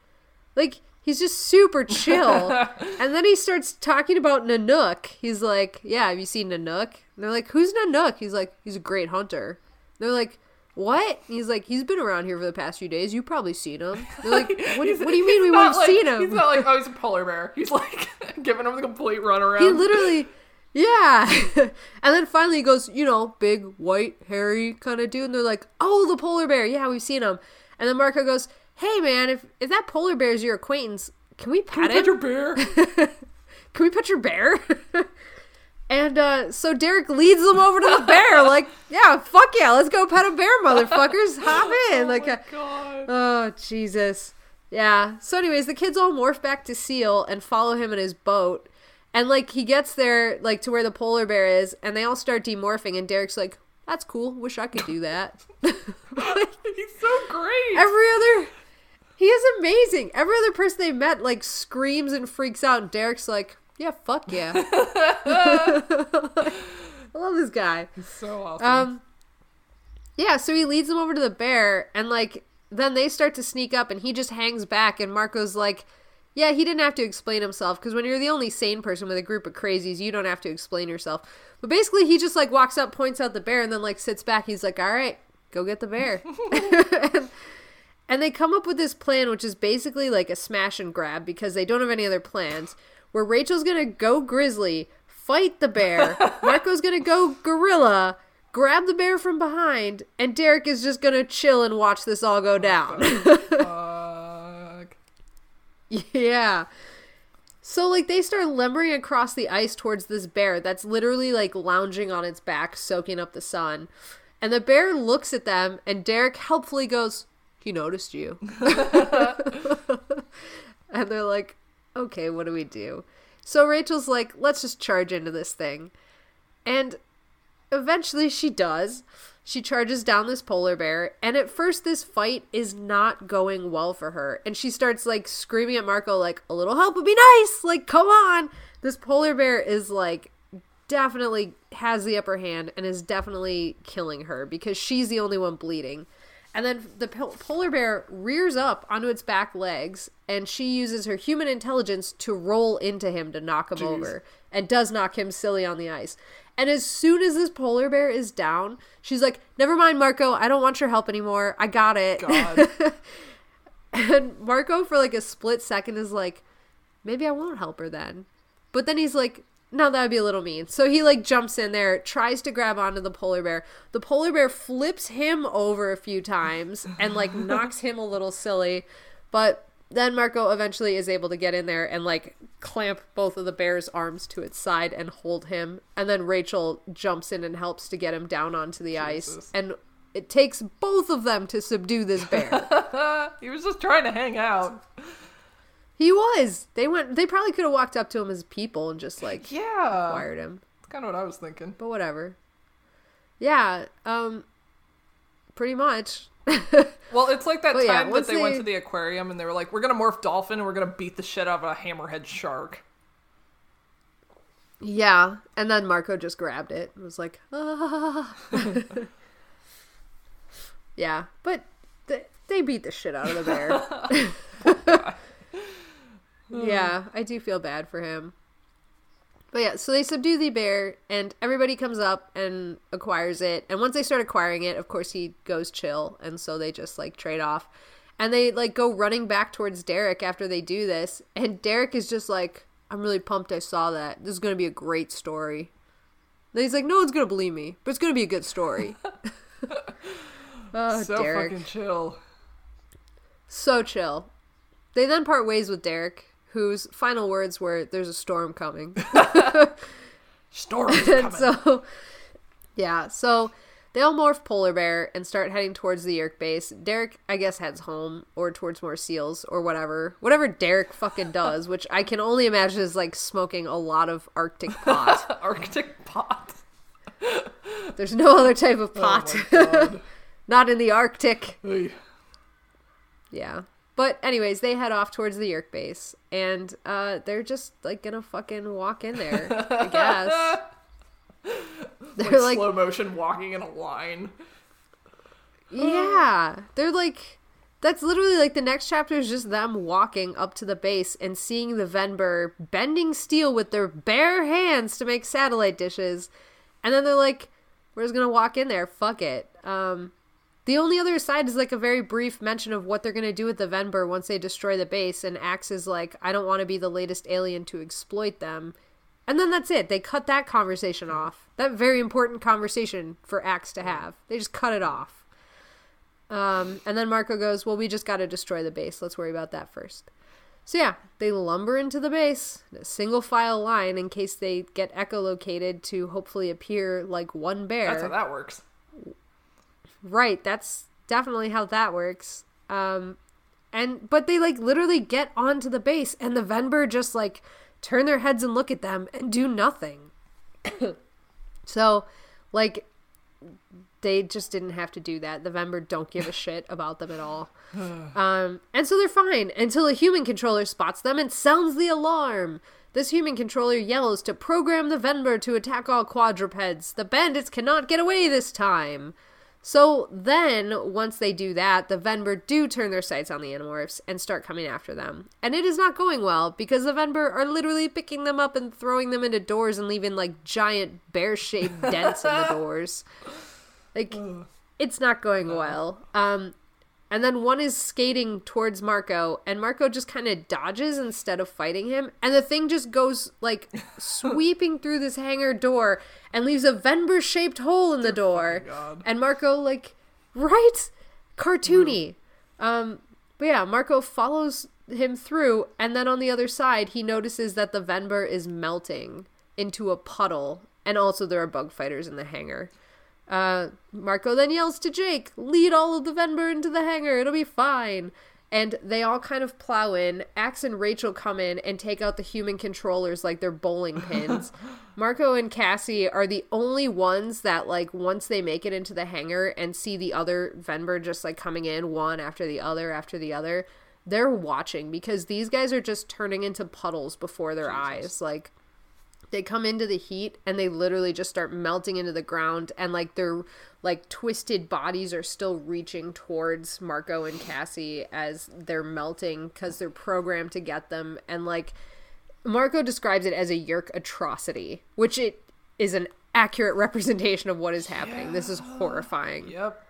Like, he's just super chill. and then he starts talking about Nanook. He's like, yeah, have you seen Nanook? And they're like, who's Nanook? He's like, he's a great hunter. They're like, what? And he's like, he's been around here for the past few days. You've probably seen him. They're like, what, do- what do you mean we he's would not have like- seen him? He's not like, oh, he's a polar bear. He's like giving him the complete runaround. He literally, yeah. and then finally he goes, you know, big, white, hairy kind of dude. And they're like, oh, the polar bear. Yeah, we've seen him. And then Marco goes, hey, man, if, if that polar bear is your acquaintance, can we pet can Pet him? your bear. Can we pet your bear? and uh, so Derek leads them over to the bear. Like, yeah, fuck yeah, let's go pet a bear, motherfuckers. Hop in. oh like, uh. Oh, Jesus. Yeah. So, anyways, the kids all morph back to Seal and follow him in his boat. And, like, he gets there, like, to where the polar bear is, and they all start demorphing, and Derek's like, that's cool. Wish I could do that. He's so great. Every other. He is amazing. Every other person they met, like, screams and freaks out, and Derek's like, yeah, fuck yeah. I love this guy. He's so awesome. Um, yeah, so he leads them over to the bear, and like then they start to sneak up, and he just hangs back, and Marco's like, "Yeah, he didn't have to explain himself because when you're the only sane person with a group of crazies, you don't have to explain yourself." But basically, he just like walks up, points out the bear, and then like sits back. He's like, "All right, go get the bear." and, and they come up with this plan, which is basically like a smash and grab because they don't have any other plans. Where Rachel's gonna go grizzly, fight the bear. Marco's gonna go gorilla, grab the bear from behind, and Derek is just gonna chill and watch this all go oh down. Yeah. So like they start lumbering across the ice towards this bear that's literally like lounging on its back, soaking up the sun. And the bear looks at them, and Derek helpfully goes, "He noticed you." and they're like, "Okay, what do we do?" So Rachel's like, "Let's just charge into this thing," and eventually she does. She charges down this polar bear, and at first, this fight is not going well for her. And she starts like screaming at Marco, like, "A little help would be nice! Like, come on!" This polar bear is like definitely has the upper hand and is definitely killing her because she's the only one bleeding. And then the po- polar bear rears up onto its back legs, and she uses her human intelligence to roll into him to knock him Jeez. over, and does knock him silly on the ice. And as soon as this polar bear is down, she's like, "Never mind, Marco. I don't want your help anymore. I got it." God. And Marco, for like a split second, is like, maybe I won't help her then. But then he's like, no, that would be a little mean. So he like jumps in there, tries to grab onto the polar bear. The polar bear flips him over a few times and like knocks him a little silly. But then Marco eventually is able to get in there and like clamp both of the bear's arms to its side and hold him. And then Rachel jumps in and helps to get him down onto the ice. And it takes both of them to subdue this bear. he was just trying to hang out. He was. They went. They probably could have walked up to him as people and just like Yeah. fired him. That's kind of what I was thinking. But whatever. Yeah. Um. Pretty much. Well, it's like that But yeah, time that once they, went to the aquarium and they were like, "We're gonna morph dolphin and we're gonna beat the shit out of a hammerhead shark." yeah. And then Marco just grabbed it and was like, ah. yeah. But th- they beat the shit out of the bear. yeah. I do feel bad for him. But yeah, so they subdue the bear, and everybody comes up and acquires it. And once they start acquiring it, of course, he goes chill, and so they just like trade off. And they like go running back towards Derek after they do this, and Derek is just like, "I'm really pumped I saw that. This is gonna be a great story." And he's like, "No one's gonna believe me, but it's gonna be a good story." oh, so Derek, fucking chill. so chill. They then part ways with Derek, whose final words were, "There's a storm coming." Storm's coming. and so yeah so they all morph polar bear and start heading towards the yeerk base derek i guess heads home or towards more seals or whatever whatever derek fucking does which i can only imagine is like smoking a lot of arctic pot Arctic pot. there's no other type of Oh pot god. not in the arctic Hey. yeah but anyways they head off towards the yeerk base and uh they're just like gonna fucking walk in there i guess they're like slow motion walking in a line. Yeah, they're like that's literally like the next chapter is just them walking up to the base and seeing the Venber bending steel with their bare hands to make satellite dishes, and then they're like, "We're just gonna walk in there. Fuck it." Um, the only other side is like a very brief mention of what they're gonna do with the Venber once they destroy the base, and Ax is like, "I don't want to be the latest alien to exploit them." And then that's it. They cut that conversation off. That very important conversation for Ax to have. They just cut it off. Um, and then Marco goes, Well, we just got to destroy the base. Let's worry about that first. So, yeah, they lumber into the base, a single file line in case they get echolocated to hopefully appear like one bear. That's how that works. Right, that's definitely how that works. Um and but they like literally get onto the base and the Venber just like turn their heads and look at them and do nothing. so like they just didn't have to do that. The Venber don't give a shit about them at all. Um, and so they're fine until a human controller spots them and sounds the alarm. This human controller yells to program the Venber to attack all quadrupeds. The bandits cannot get away this time. So then, once they do that, the Venber do turn their sights on the Animorphs and start coming after them. And it is not going well because the Venber are literally picking them up and throwing them into doors and leaving like giant bear shaped dents in the doors. Like, it's not going well. Um, and then one is skating towards Marco, and Marco just kind of dodges instead of fighting him. And the thing just goes like sweeping through this hangar door and leaves a Venber shaped hole in the door. God. And Marco, like, right? Cartoony. Um, but yeah, Marco follows him through, and then on the other side, he notices that the Venber is melting into a puddle, and also there are bug fighters in the hangar. Uh, Marco then yells to Jake, lead all of the Venber into the hangar, it'll be fine. And they all kind of plow in. Ax and Rachel come in and take out the human controllers like they're bowling pins. Marco and Cassie are the only ones that, like, once they make it into the hangar and see the other Venber just, like, coming in one after the other after the other, they're watching because these guys are just turning into puddles before their eyes. Like, they come into the heat and they literally just start melting into the ground and like their like twisted bodies are still reaching towards Marco and Cassie as they're melting cuz they're programmed to get them and like Marco describes it as a Yeerk atrocity, which it is an accurate representation of what is happening. Yeah. This is horrifying. Yep.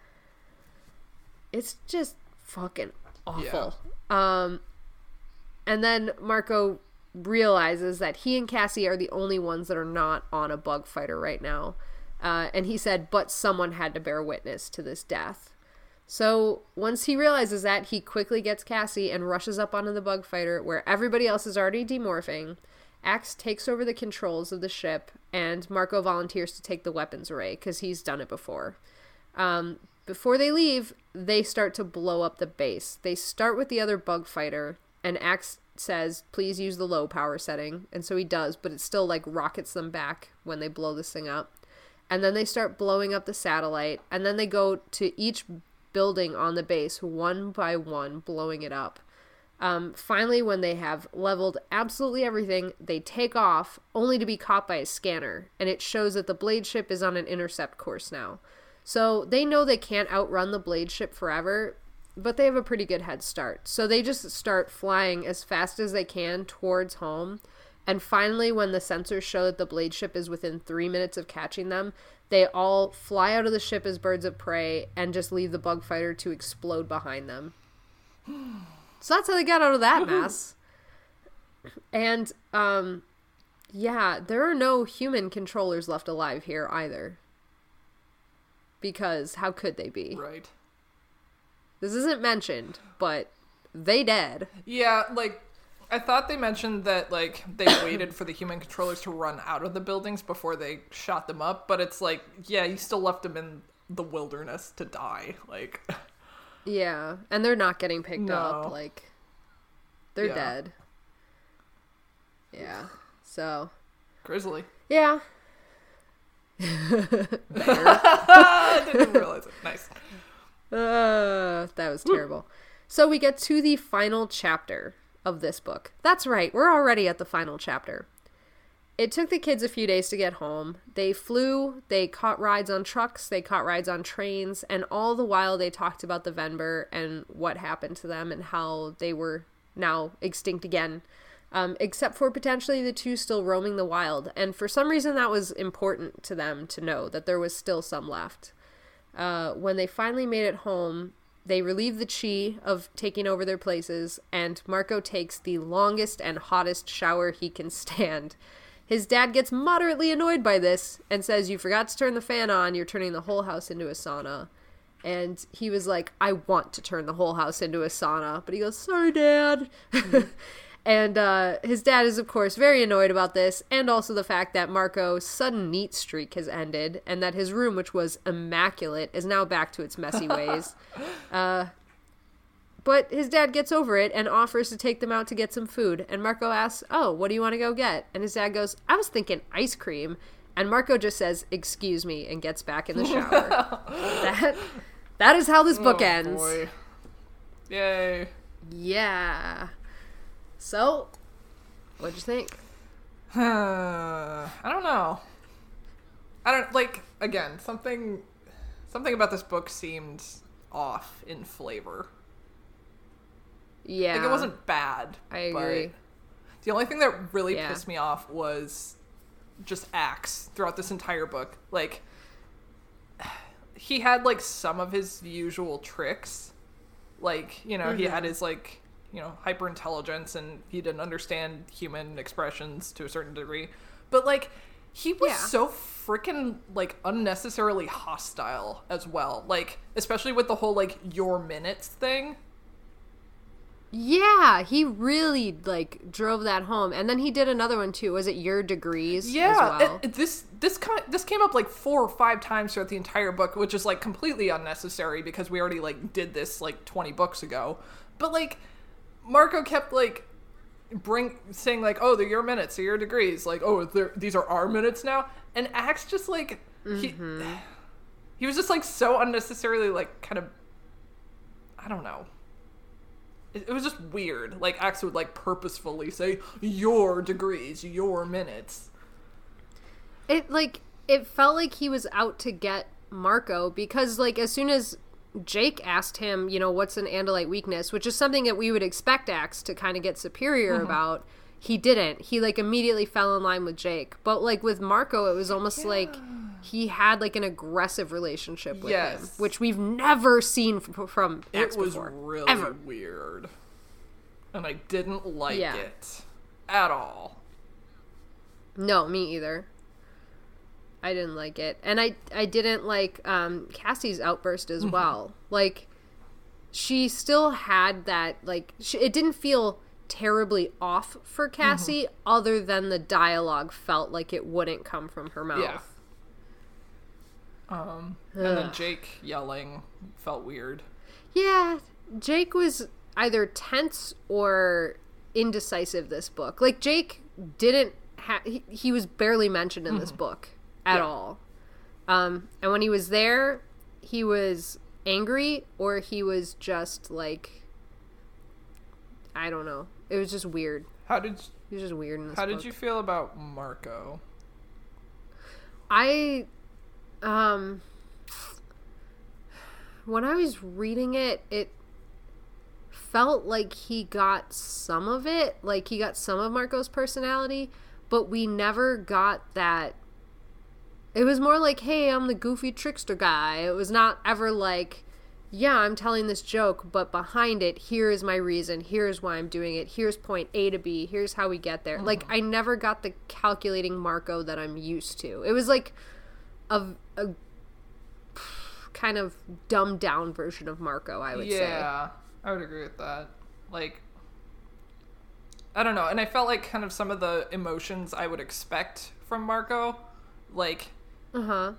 It's just fucking awful. Yeah. Um and then Marco realizes that he and Cassie are the only ones that are not on a bug fighter right now. Uh, and he said, but someone had to bear witness to this death. So once he realizes that, he quickly gets Cassie and rushes up onto the bug fighter where everybody else is already demorphing. Ax takes over the controls of the ship, and Marco volunteers to take the weapons array because he's done it before. Um, before they leave, they start to blow up the base. They start with the other bug fighter, and Ax says, please use the low power setting. And so he does, but it still like rockets them back when they blow this thing up. And then they start blowing up the satellite. And then they go to each building on the base one by one, blowing it up. Um, finally, when they have leveled absolutely everything, they take off only to be caught by a scanner. And it shows that the blade ship is on an intercept course now. So they know they can't outrun the blade ship forever, but they have a pretty good head start. So they just start flying as fast as they can towards home. And finally, when the sensors show that the blade ship is within three minutes of catching them, they all fly out of the ship as birds of prey and just leave the bug fighter to explode behind them. So that's how they got out of that mess. And, um, yeah, there are no human controllers left alive here either. Because how could they be? Right. This isn't mentioned, but they dead. Yeah, like I thought they mentioned that like they waited for the human controllers to run out of the buildings before they shot them up, but it's like, yeah, you still left them in the wilderness to die. Like Yeah, and they're not getting picked no. up like they're yeah. dead. Yeah. So Grizzly. Yeah. Didn't realize it. Nice. Uh, that was terrible. So we get to the final chapter of this book. That's right, we're already at the final chapter. It took the kids a few days to get home. They flew, they caught rides on trucks, they caught rides on trains, and all the while they talked about the Venber and what happened to them and how they were now extinct again. Um, except for potentially the two still roaming the wild. And for some reason, that was important to them to know that there was still some left. Uh, when they finally made it home, they relieve the Chee of taking over their places, and Marco takes the longest and hottest shower he can stand. His dad gets moderately annoyed by this and says, You forgot to turn the fan on, you're turning the whole house into a sauna. And he was like, I want to turn the whole house into a sauna. But he goes, Sorry, dad. And uh, his dad is, of course, very annoyed about this, and also the fact that Marco's sudden neat streak has ended, and that his room, which was immaculate, is now back to its messy ways. uh, but his dad gets over it and offers to take them out to get some food. And Marco asks, Oh, what do you want to go get? And his dad goes, I was thinking ice cream. And Marco just says, Excuse me, and gets back in the shower. that, that is how this book oh, ends. Boy. Yay. Yeah. So, what'd you think? I don't know. I don't like again something. Something about this book seemed off in flavor. Yeah, like it wasn't bad. I agree. the only thing that really yeah. pissed me off was just Ax throughout this entire book. Like he had like some of his usual tricks. Like, you know, mm-hmm. he had mm-hmm. his like you know hyper intelligence and he didn't understand human expressions to a certain degree but like he was yeah. so freaking like unnecessarily hostile as well like especially with the whole like your minutes thing yeah, he really like drove that home, and then he did another one too. Was it your degrees? Yeah, well? it, it, this this kind this came up like four or five times throughout the entire book, which is like completely unnecessary because we already like did this like twenty books ago. But like, Marco kept like bring saying like, "Oh, they're your minutes, they're your degrees." Like, "Oh, these are our minutes now." And Ax just like mm-hmm. he he was just like so unnecessarily like kind of I don't know. It, it was just weird. Like Ax would like purposefully say your degrees, your minutes. it like it felt like he was out to get Marco because like as soon as Jake asked him, you know, what's an Andalite weakness, which is something that we would expect Ax to kind of get superior mm-hmm. about. He didn't. He like immediately fell in line with Jake. But like with Marco, it was almost like he had like an aggressive relationship with him, which we've never seen f- from Ax it was before. really ever. weird. And I didn't like Yeah. it at all. No, me either. I didn't like it, and I I didn't like um, Cassie's outburst Mm-hmm. as well. Like, she still had that like she, it didn't feel terribly off for Mm-hmm. Cassie, other than the dialogue felt like it wouldn't come from her mouth. Yeah. Um, and then Jake yelling felt weird. Yeah, Jake was either tense or indecisive this book. Like Jake didn't ha- he, he was barely mentioned in this book at Yeah. all. Um and when he was there, he was angry or he was just like I don't know. It was just weird. How did He was just weird how book. did you feel about Marco? I um when I was reading it, it felt like he got some of it, like he got some of Marco's personality, but we never got that it was more like, "Hey, I'm the goofy trickster guy." It was not ever like, "Yeah, I'm telling this joke, but behind it, here is my reason. Here's why I'm doing it. Here's point A to B. Here's how we get there." Like I never got the calculating Marco that I'm used to. It was like a, a kind of dumbed down version of Marco, I would say. yeah, I would agree with that. Like, I don't know, and I felt like kind of some of the emotions I would expect from Marco, like Uh-huh.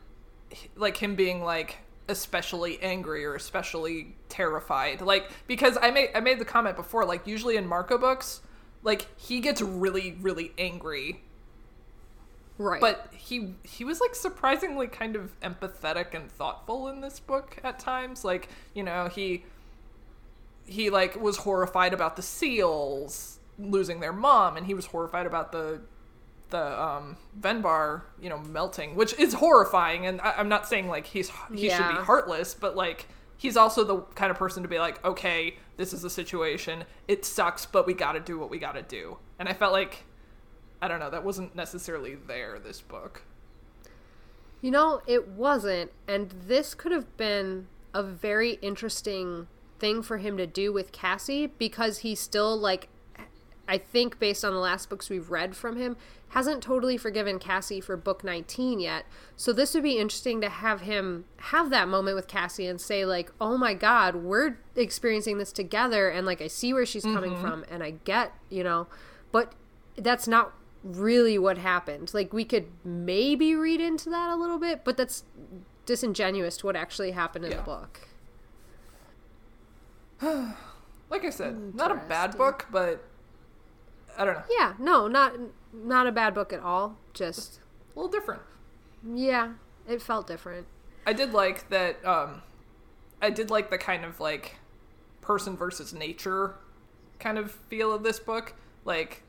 like him being like especially angry or especially terrified like because i made i made the comment before like usually in marco books like he gets really really angry Right. but he he was like surprisingly kind of empathetic and thoughtful in this book at times like you know he he like was horrified about the seals losing their mom and he was horrified about the the um Venber you know melting which is horrifying and I, i'm not saying like he's he should be heartless but like he's also the kind of person to be like okay this is a situation. It sucks but we gotta do what we gotta do. And i felt like i don't know that wasn't necessarily there this book. You know, it wasn't, and this could have been a very interesting thing for him to do with Cassie because he still like I think based on the last books we've read from him hasn't totally forgiven Cassie for book 19 yet. So this would be interesting to have him have that moment with Cassie and say like, "Oh my god, we're experiencing this together and like I see where she's coming mm-hmm. from and I get, you know, but that's not really what happened. Like we could maybe read into that a little bit, but that's disingenuous to what actually happened in Yeah. the book. like i said not a bad book but i don't know Yeah, no, not not a bad book at all. Just a little different yeah, it felt different. I did like that. Um, I did like the kind of like person versus nature kind of feel of this book. Like,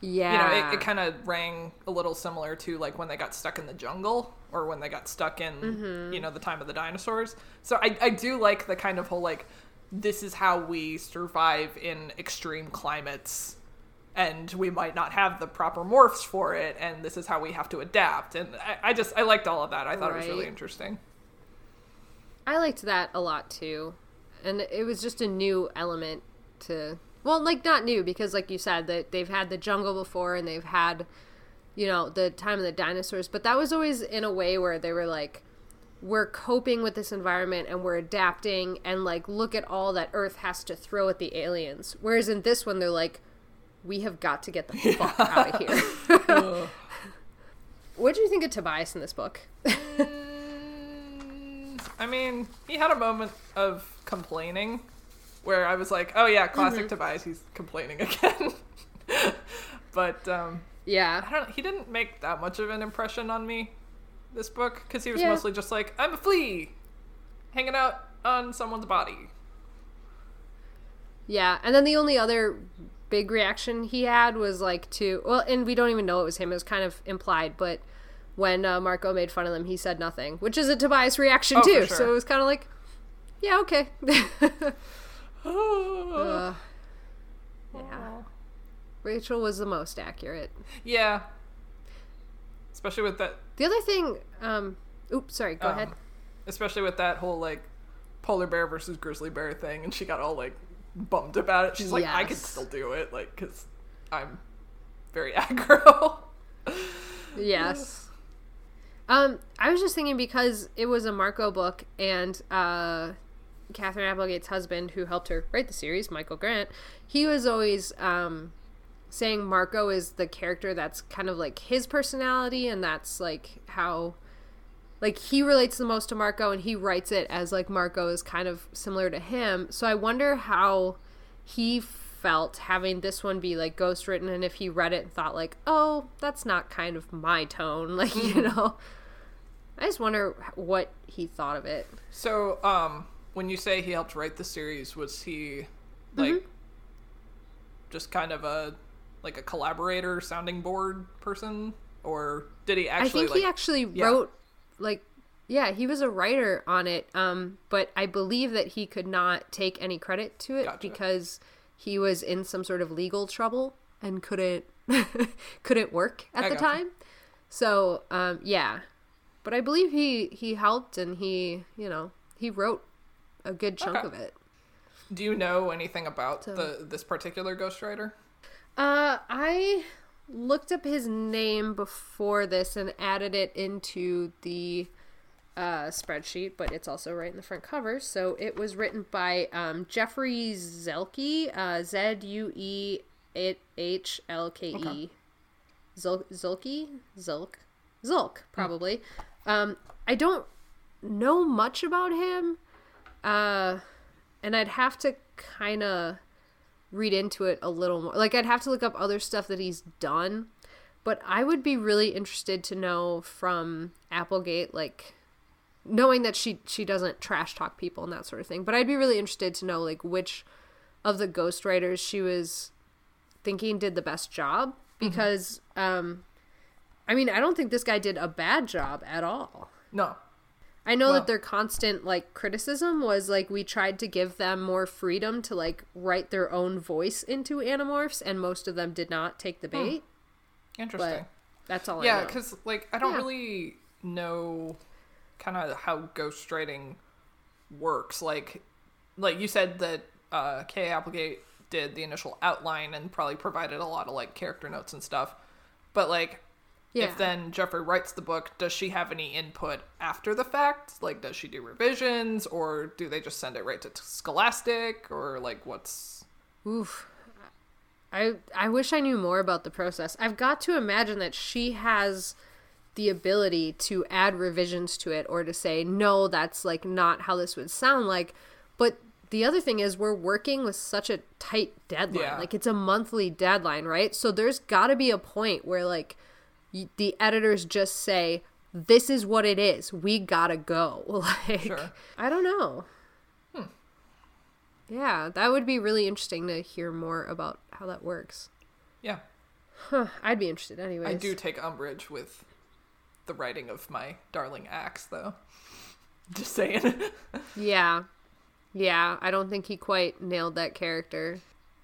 Yeah, you know, it, it kind of rang a little similar to like when they got stuck in the jungle or when they got stuck in, Mm-hmm. you know, the time of the dinosaurs. So I, I do like the kind of whole like, this is how we survive in extreme climates. And we might not have the proper morphs for it, and this is how we have to adapt. And I, I just I liked all of that. I thought it was really interesting. I liked that a lot too, and it was just a new element to. Well, like not new because, like you said, that they've had the jungle before and they've had, you know, the time of the dinosaurs. But that was always in a way where they were like, we're coping with this environment and we're adapting and like look at all that Earth has to throw at the aliens. Whereas in this one, they're like, we have got to get the fuck out of here. what do you think of Tobias in this book? I mean, he had a moment of complaining where I was like, "Oh yeah, classic Mm-hmm. Tobias. He's complaining again." but um, I yeah, don't. He didn't make that much of an impression on me this book because he was Yeah. mostly just like, "I'm a flea, hanging out on someone's body." Yeah, and then the only other big reaction he had was like to well, and we don't even know it was him. It was kind of implied, but when uh, Marco made fun of them, he said nothing, which is a Tobias reaction Oh, too. sure. So it was kind of like, yeah, okay. Uh, yeah. Rachel was the most accurate. yeah. Especially with that The other thing, um, oops, sorry, go Um, ahead. especially with that whole like polar bear versus grizzly bear thing and she got all like bummed about it she's like i can still do it like because i'm very aggro Yes. Um, I was just thinking because it was a Marco book and uh, Katherine Applegate's husband, who helped her write the series, Michael Grant, he was always um, saying Marco is the character that's kind of like his personality, and that's like how. Like he relates the most to Marco, and he writes it as like Marco is kind of similar to him. So I wonder how he felt having this one be like ghost written and if he read it and thought like oh that's not kind of my tone like you know i just wonder what he thought of it so um when you say he helped write the series was he like Mm-hmm. just kind of a like a collaborator sounding board person or did he actually i think like he actually yeah. wrote like yeah he was a writer on it um but i believe that he could not take any credit to it Gotcha. because he was in some sort of legal trouble and couldn't couldn't work at I the time. So um yeah. But i believe he he helped and he you know he wrote a good chunk Okay. of it. Do you know anything about So- the this particular ghostwriter? Uh, I looked up his name before this and added it into the uh, spreadsheet, but it's also right in the front cover. So it was written by um, Jeffrey Zuehlke, uh, Z U E H L K E. Zul- Zulke? Zulk? Zulk, probably. Um, I don't know much about him. Uh, and I'd have to kind of read into it a little more. Like I'd have to look up other stuff that he's done, but I would be really interested to know from Applegate like knowing that she she doesn't trash talk people and that sort of thing. But I'd be really interested to know like which of the ghostwriters she was thinking did the best job because um I mean, I don't think this guy did a bad job at all. no I know Well- that their constant like criticism was like we tried to give them more freedom to like write their own voice into Animorphs, and most of them did not take the bait. interesting. But that's all I yeah because like i don't Yeah. really know kind of how ghostwriting works. Like like you said that uh kay applegate did the initial outline and probably provided a lot of like character notes and stuff. But like yeah. if then jeffrey writes the book does she have any input after the fact like does she do revisions or do they just send it right to scholastic or like what's Oof. I I wish I knew more about the process. I've got to imagine that she has the ability to add revisions to it or to say no, that's like not how this would sound like. But the other thing is we're working with such a tight deadline. Yeah. Like it's a monthly deadline, right? So there's got to be a point where like the editors just say this is what it is. We got to go. Like Sure. I don't know. Hmm. Yeah, that would be really interesting to hear more about how that works. yeah Huh, I'd be interested anyways. i do take umbrage with the writing of my darling Ax though just saying Yeah. Yeah, I don't think he quite nailed that character.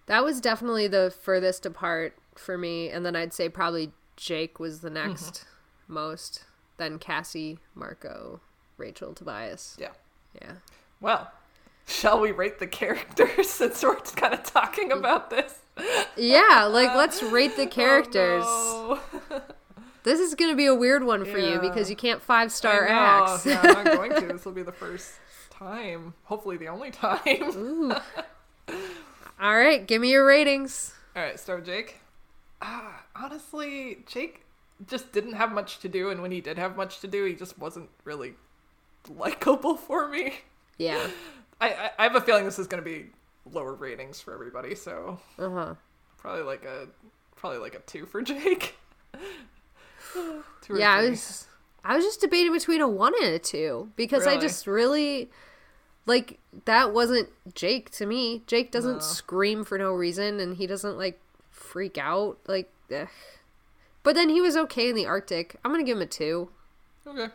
That was definitely the furthest apart for me, and then I'd say probably Jake was the mm-hmm. next most, then Cassie, Marco, Rachel, Tobias. yeah Yeah. Well, shall we rate the characters since we're kind of talking about this? Yeah, like uh, let's rate the oh, characters. Oh, no. This is going to be a weird one for you because you can't five star Ax. yeah, I'm not going to. This will be the first time, hopefully the only time. All right, give me your ratings. All right, start with Jake. Ah, honestly, Jake just didn't have much to do, and when he did have much to do, he just wasn't really likable for me. Yeah. I, I, I have a feeling this is going to be lower ratings for everybody, so Uh huh. probably like a probably like a two for Jake. two or Yeah, I was I was just debating between a one and a two because I just really like that wasn't Jake to me. Jake doesn't No. scream for no reason and he doesn't like freak out like ugh. But then he was okay in the Arctic. I'm gonna give him a two. Okay.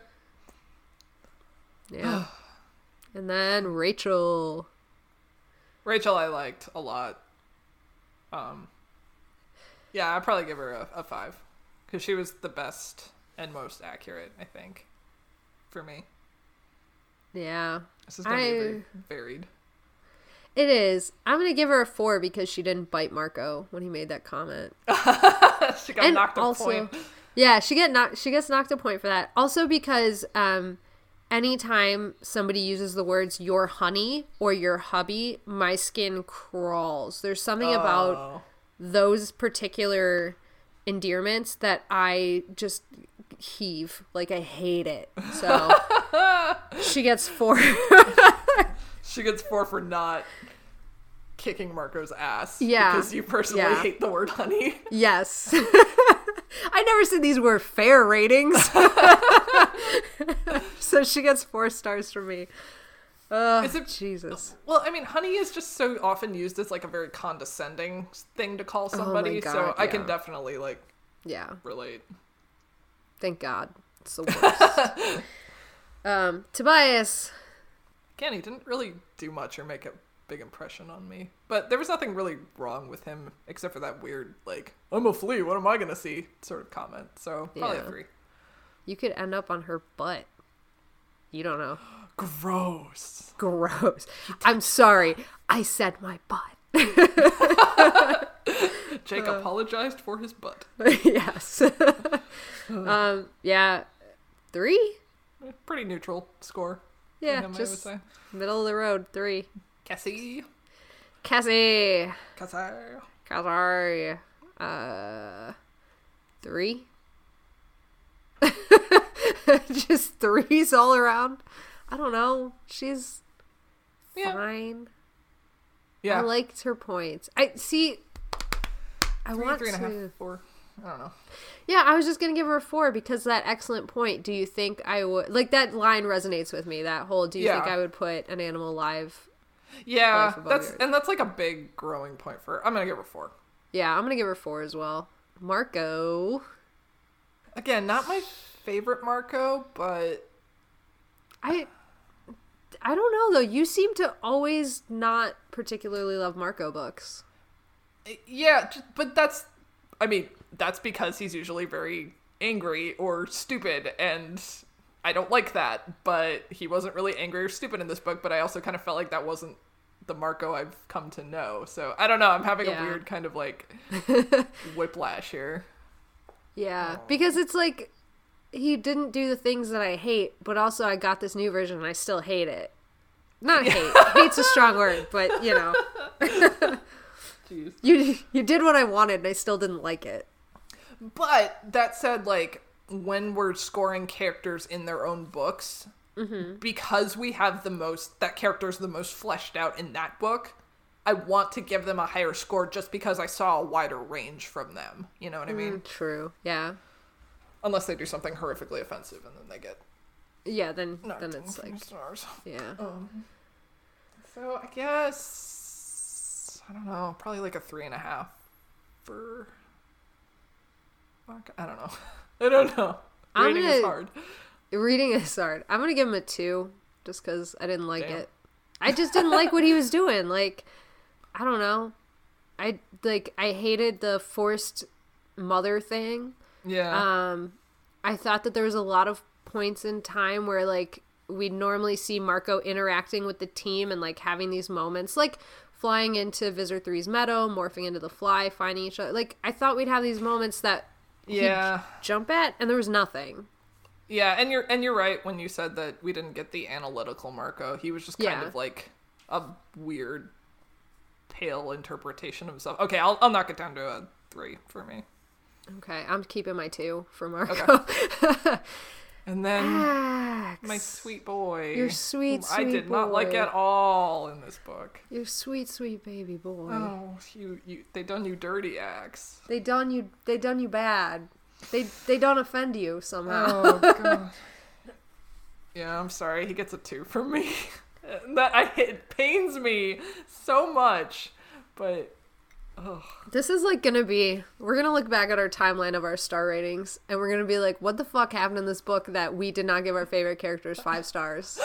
Yeah. and then Rachel. Rachel, I liked a lot. Um, yeah, I'd probably give her a, a five because she was the best and most accurate. I think for me, Yeah. this is gonna be very varied. It is. I'm gonna give her a four because she didn't bite Marco when he made that comment. she got knocked a point. yeah, she get knocked. She gets knocked a point for that. Also because um, anytime somebody uses the words "your honey" or "your hubby," my skin crawls. There's something about Oh. those particular endearments that I just heave. Like I hate it. So she gets four. She gets four for not kicking Marco's ass. Yeah. Because you personally Yeah. hate the word honey. yes. I never said these were fair ratings. so she gets four stars from me. Oh, it- Jesus. Well, I mean, honey is just so often used as like a very condescending thing to call somebody. so Oh God, I can definitely like Yeah. relate. Thank God. It's the worst. um, Tobias. He didn't really do much or make a big impression on me. But there was nothing really wrong with him except for that weird, like, I'm a flea, what am I gonna see? sort of comment. So probably a Yeah. three. You could end up on her butt. You don't know. Gross. Gross. I'm sorry. I said my butt. Jake Uh. apologized for his butt. yes. um, yeah. Three? Pretty neutral score. Yeah, him, I would just middle of the road. Three. Cassie. Cassie. Cassie. Cassie. Uh, three? just threes all around. I don't know. She's Yeah. fine. Yeah. I liked her points. I see. I three, want three and a half, to. four. I don't know. Yeah, I was just gonna give her a four because that excellent point. Do you think I would like that line resonates with me? That whole. Do you think I would put an animal live? Yeah, that's yours. and that's like a big growing point for. I'm gonna give her four. Yeah, I'm gonna give her four as well. Marco. Again, not my favorite Marco, but I. I don't know though. You seem to always not particularly love Marco books. yeah, but that's. I mean, that's because he's usually very angry or stupid, and I don't like that. But he wasn't really angry or stupid in this book. But I also kind of felt like that wasn't the Marco I've come to know. So I don't know. I'm having Yeah. a weird kind of like whiplash here. Yeah, because it's like he didn't do the things that I hate, but also I got this new version and I still hate it. Not hate. Hate's a strong word, but you know, you you did what I wanted and I still didn't like it. But that said, like when we're scoring characters in their own books, because we have the most that character's the most fleshed out in that book, I want to give them a higher score just because I saw a wider range from them. You know what I mean? Mm, True. Yeah. Unless they do something horrifically offensive and then they get Yeah. Then then it's like stars. yeah. So I guess I don't know, probably like a three and a half for. I don't know. I don't know. I'm Rating is gonna- hard. Reading is hard. I'm gonna give him a two, just because I didn't like Damn. it. I just didn't like what he was doing. Like, I don't know. I like. I hated the forced mother thing. Yeah. Um, I thought that there was a lot of points in time where like we'd normally see Marco interacting with the team and like having these moments, like flying into Visser 3's meadow, morphing into the fly, finding each other. Like I thought we'd have these moments that yeah. jump at, and there was nothing. Yeah, and you're and you're right when you said that we didn't get the analytical Marco. He was just kind Yeah. of like a weird pale interpretation of himself. Okay, I'll I'll knock it down to a 3 for me. Okay, I'm keeping my two for Marco. And then my sweet boy. Your sweet, whom I sweet did not like at all in this book. your sweet, sweet baby boy. Oh, you you they done you dirty Ax. They done you. They done you bad. They they don't offend you somehow. Oh god. yeah, I'm sorry. He gets a two from me. that I it pains me so much, but This is like gonna be. We're gonna look back at our timeline of our star ratings, and we're gonna be like, "What the fuck happened in this book that we did not give our favorite characters five stars?"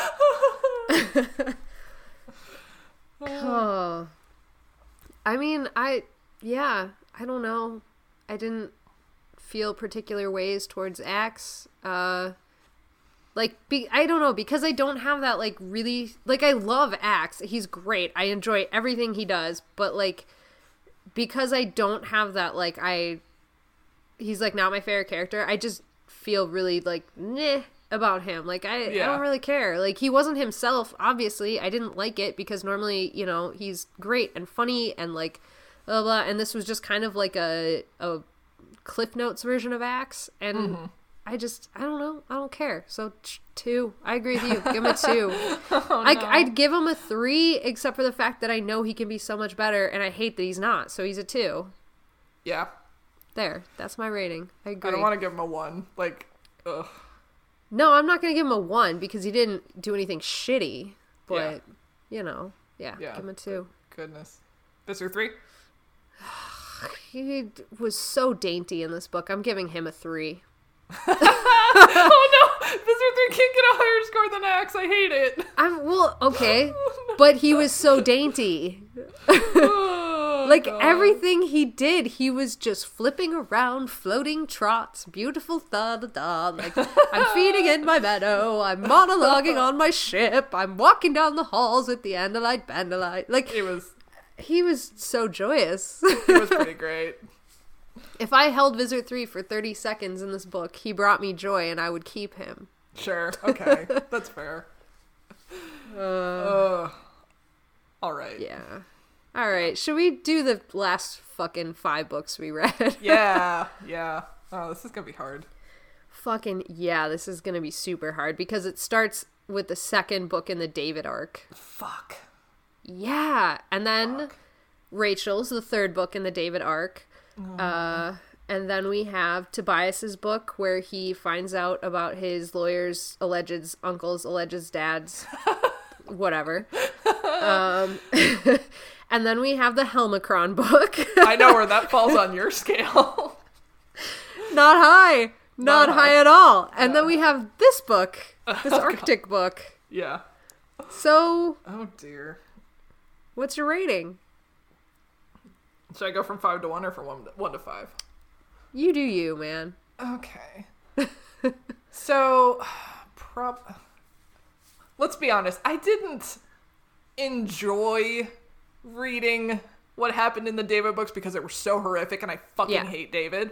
oh, I mean, I yeah, I don't know. I didn't feel particular ways towards Ax. Uh, like be I don't know because I don't have that like really like I love Ax. He's great. I enjoy everything he does, but like because I don't have that like I he's like not my favorite character. I just feel really like nah about him. Like I, I don't really care. Like he wasn't himself. Obviously, I didn't like it because normally you know he's great and funny and like blah blah. And this was just kind of like a a Cliff Notes version of Ax, and Mm-hmm. I just I don't know. I don't care. So two. I agree with you. Give him a two. Oh, I, I'd give him a three, except for the fact that I know he can be so much better, and I hate that he's not. So he's a two. Yeah. There, that's my rating. I agree. I don't want to give him a one. Like, ugh. No, I'm not gonna give him a one because he didn't do anything shitty. But Yeah. you know, yeah, Yeah. give him a two. Goodness. Visser three? He was so dainty in this book. I'm giving him a three. Oh no! Visser three can't get a higher score than Ax. I hate it. I'm well, okay, oh, but he was so dainty. Oh, Like God. everything he did, he was just flipping around, floating trots, beautiful da da da. Like I'm feeding in my meadow, I'm monologuing on my ship, I'm walking down the halls with the Andalite Bandalite. Like It was. he was so joyous. It was pretty great. If I held Visser Three for 30 seconds in this book, he brought me joy, and I would keep him. Sure. Okay. That's fair. Uh, all right. Yeah. All right, should we do the last fucking five books we read? Yeah. Yeah. Oh, this is gonna be hard. fucking yeah, this is gonna be super hard because it starts with the second book in the David arc. Fuck. Yeah, and then Rachel's the third book in the David arc. Uh, and then we have Tobias's book where he finds out about his lawyer's alleged uncle's alleged dad's whatever. Um, and then we have the Helmacron book. I know where that falls on your scale. not high, not, Not high. high. at all. And then we have this book, this Arctic book. yeah. So, Oh dear. what's your rating? Should I go from five to one or from one to, one to five? You do you, man. Okay. so, prob. Let's be honest. I didn't enjoy reading what happened in the David books because they were so horrific, and I fucking Yeah. hate David.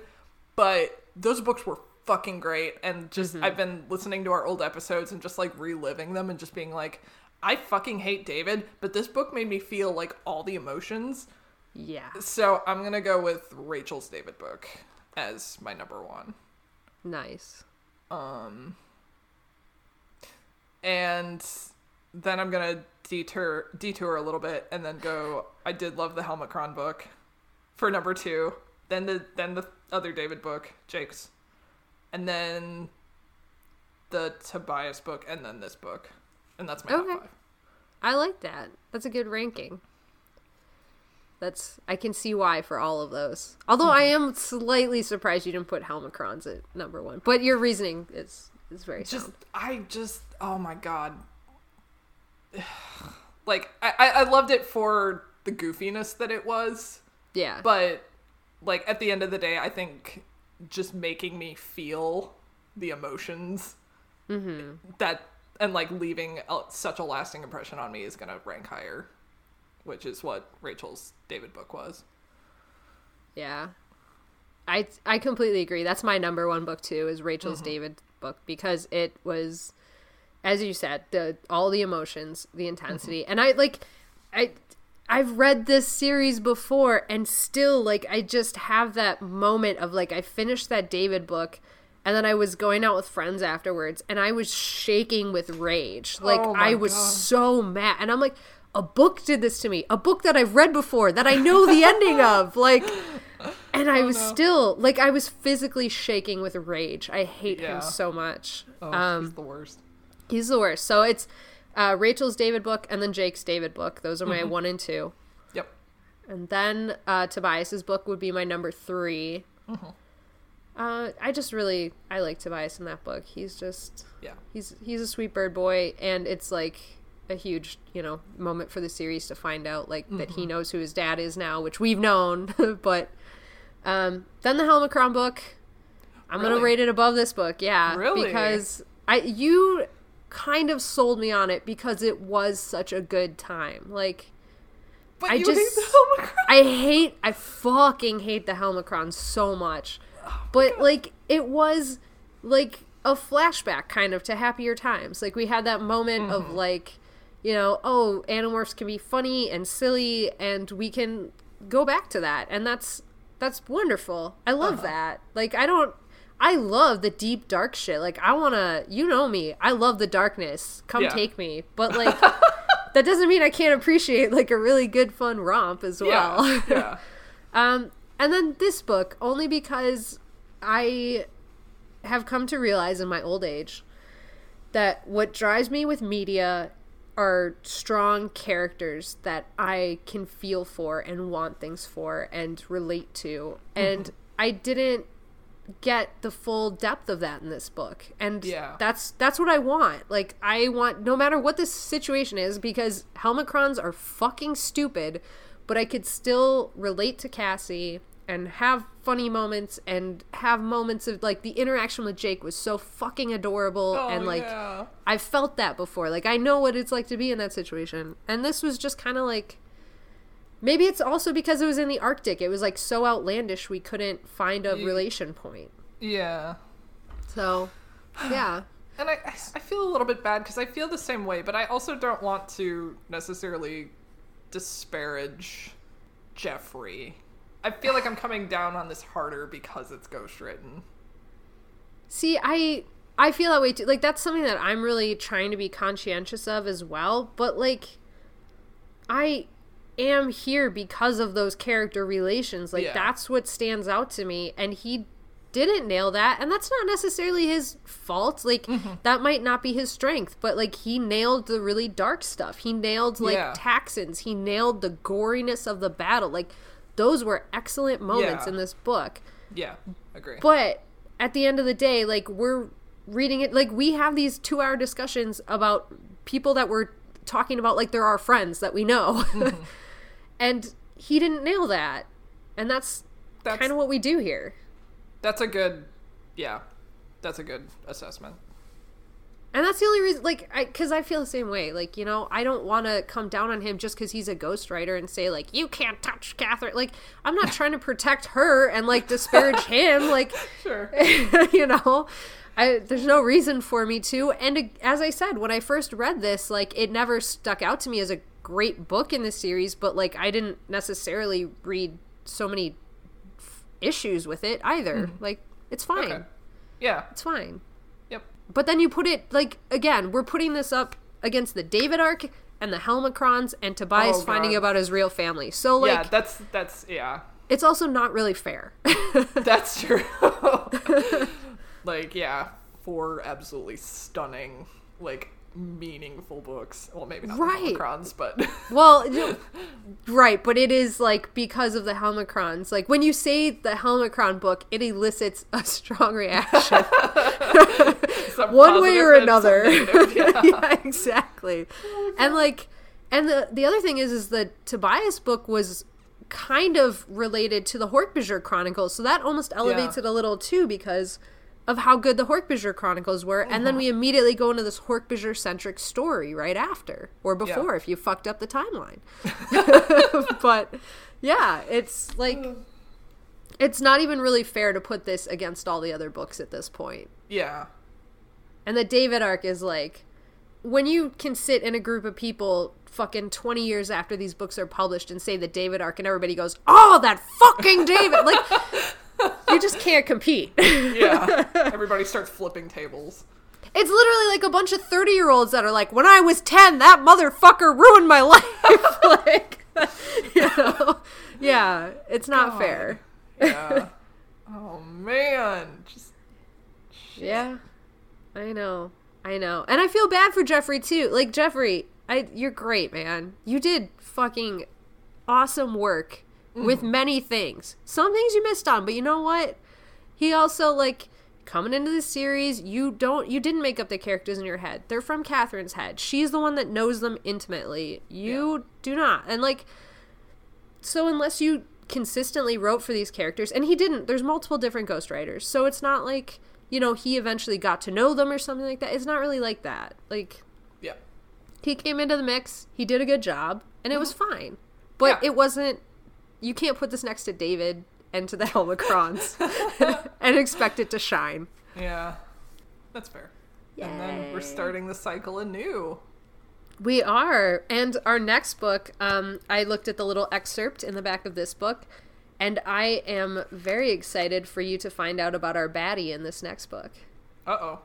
But those books were fucking great, and just mm-hmm. I've been listening to our old episodes and just like reliving them and just being like, I fucking hate David, but this book made me feel like all the emotions. Yeah. So I'm gonna go with Rachel's David book as my number one. Nice. Um, and then I'm gonna detour detour a little bit and then go. I did love the Helmacron book for number two. Then the then the other David book, Jake's, and then the Tobias book, and then this book, and that's my top Okay. five. I like that. That's a good ranking. That's I can see why for all of those. Although I am slightly surprised you didn't put Helmacrons at number one. But your reasoning is is very just sound. I just oh my god. Like I, I loved it for the goofiness that it was. Yeah. but like at the end of the day i think just making me feel the emotions mm-hmm. that and like leaving such a lasting impression on me is going to rank higher which is what rachel's david book was Yeah. I I completely agree. That's my number one book too, is Rachel's mm-hmm. David book because it was as you said, the all the emotions, the intensity. Mm-hmm. And I like I I've read this series before and still like I just have that moment of like I finished that David book and then I was going out with friends afterwards and I was shaking with rage. Like Oh I was God. so mad and I'm like a book did this to me. A book that I've read before that I know the ending of. Like and I was still like I was physically shaking with rage. I hate Yeah. him so much. oh um he's the worst he's the worst. So it's uh, Rachel's David book and then Jake's David book. Those are my Mm-hmm. one and two. yep And then uh, Tobias's book would be my number 3 Mm-hmm. Uh, I just really I like Tobias in that book. He's just Yeah. he's he's a sweet bird boy, and it's like a huge you know moment for the series to find out like that Mm-hmm. he knows who his dad is now, which we've known. but um, then the Helmacron book, I'm gonna rate it above this book. Yeah, Really? because I you kind of sold me on it because it was such a good time. Like But I you just, I hate, I fucking hate the Helmacron so much. But like, it was like a flashback kind of to happier times. Like we had that moment of like, you know, oh, Animorphs can be funny and silly, and we can go back to that, and that's that's wonderful. I love that. Like I don't. I love the deep dark shit. Like I want to you know me. I love the darkness. Come Yeah. take me. But like that doesn't mean I can't appreciate like a really good fun romp as well. Yeah. yeah. Um, and then this book, only because I have come to realize in my old age that what drives me with media are strong characters that I can feel for and want things for and relate to. Mm-hmm. And I didn't get the full depth of that in this book. And Yeah. that's that's what I want. Like I want no matter what the situation is because Helmacrons are fucking stupid, but I could still relate to Cassie and have funny moments and have moments of like the interaction with Jake was so fucking adorable Oh, and like yeah. I've felt that before. Like I know what it's like to be in that situation. And this was just kind of like maybe it's also because it was in the Arctic. It was like so outlandish we couldn't find a relation point. Yeah. So, yeah. And I, I- I feel a little bit bad because I feel the same way, but I also don't want to necessarily disparage Jeffrey. I feel like I'm coming down on this harder because it's ghostwritten. See, I I feel that way too. Like that's something that I'm really trying to be conscientious of as well, but like I am here because of those character relations. Like Yeah. that's what stands out to me and he didn't nail that and that's not necessarily his fault. Like Mm-hmm. that might not be his strength, but like he nailed the really dark stuff. He nailed like Yeah. Taxxons. He nailed the goriness of the battle. Like those were excellent moments Yeah. in this book. Yeah, agree. But at the end of the day, like we're reading it like we have these 2-hour discussions about people that we're talking about like they're our friends that we know. Mm-hmm. and he didn't nail that. And that's, That's- kind of what we do here. That's a good, yeah, that's a good assessment. That's the only reason like I cuz I feel the same way. Like, you know, I don't want to come down on him just cuz he's a ghostwriter and say like you can't touch Katherine. Like, I'm not trying to protect her and like disparage him like Sure. you know I, there's no reason for me to and as i said when i first read this like it never stuck out to me as a great book in the series but like i didn't necessarily read so many f- issues with it either mm-hmm. like it's fine Okay. Yeah. it's fine. But then you put it like again we're putting this up against the david arc and the helmacrons and tobias Oh, finding about his real family so like yeah, that's that's yeah. it's also not really fair That's true. like, yeah, four absolutely stunning, like meaningful books. Well, maybe not Right. the but Well, right, but it is like because of the Helmacrons. Like when you say the Helmacron book, it elicits a strong reaction, one way or another. negative, yeah. yeah, exactly. And like, and the the other thing is, is the Tobias book was kind of related to the Hork-Bajir Chronicles, so that almost elevates Yeah. it a little too because of how good the Hork-Bajir Chronicles were, and Uh-huh. then we immediately go into this Hork-Bajir centric story right after or Yeah. before if you fucked up the timeline. but yeah, it's like it's not even really fair to put this against all the other books at this point. yeah. And the David arc is like when you can sit in a group of people fucking 20 years after these books are published and say the David arc and everybody goes, "Oh, that fucking David." like you just can't compete. Yeah. Everybody starts flipping tables. It's literally like a bunch of 30 year olds that are like, when I was 10, that motherfucker ruined my life. like, you know? Yeah, it's not God. fair. Yeah. oh man. Just Yeah, I know. I know. And I feel bad for Jeffrey too. Like, Jeffrey, I, you're great, man. You did fucking awesome work with mm-hmm. many things. Some things you missed on, but you know what? He also like coming into the series, you don't you didn't make up the characters in your head. They're from Katherine's head. She's the one that knows them intimately. You do not. And like so unless you consistently wrote for these characters and he didn't, there's multiple different ghostwriters. So it's not like, you know, he eventually got to know them or something like that. It's not really like that. Like Yeah. he came into the mix, he did a good job, and it was mm-hmm. fine. But Yeah. it wasn't you can't put this next to David and to the Helmacrons and expect it to shine. Yeah. That's fair. And then we're starting the cycle anew. We are. And our next book, um, I looked at the little excerpt in the back of this book, and I am very excited for you to find out about our baddie in this next book. Uh oh.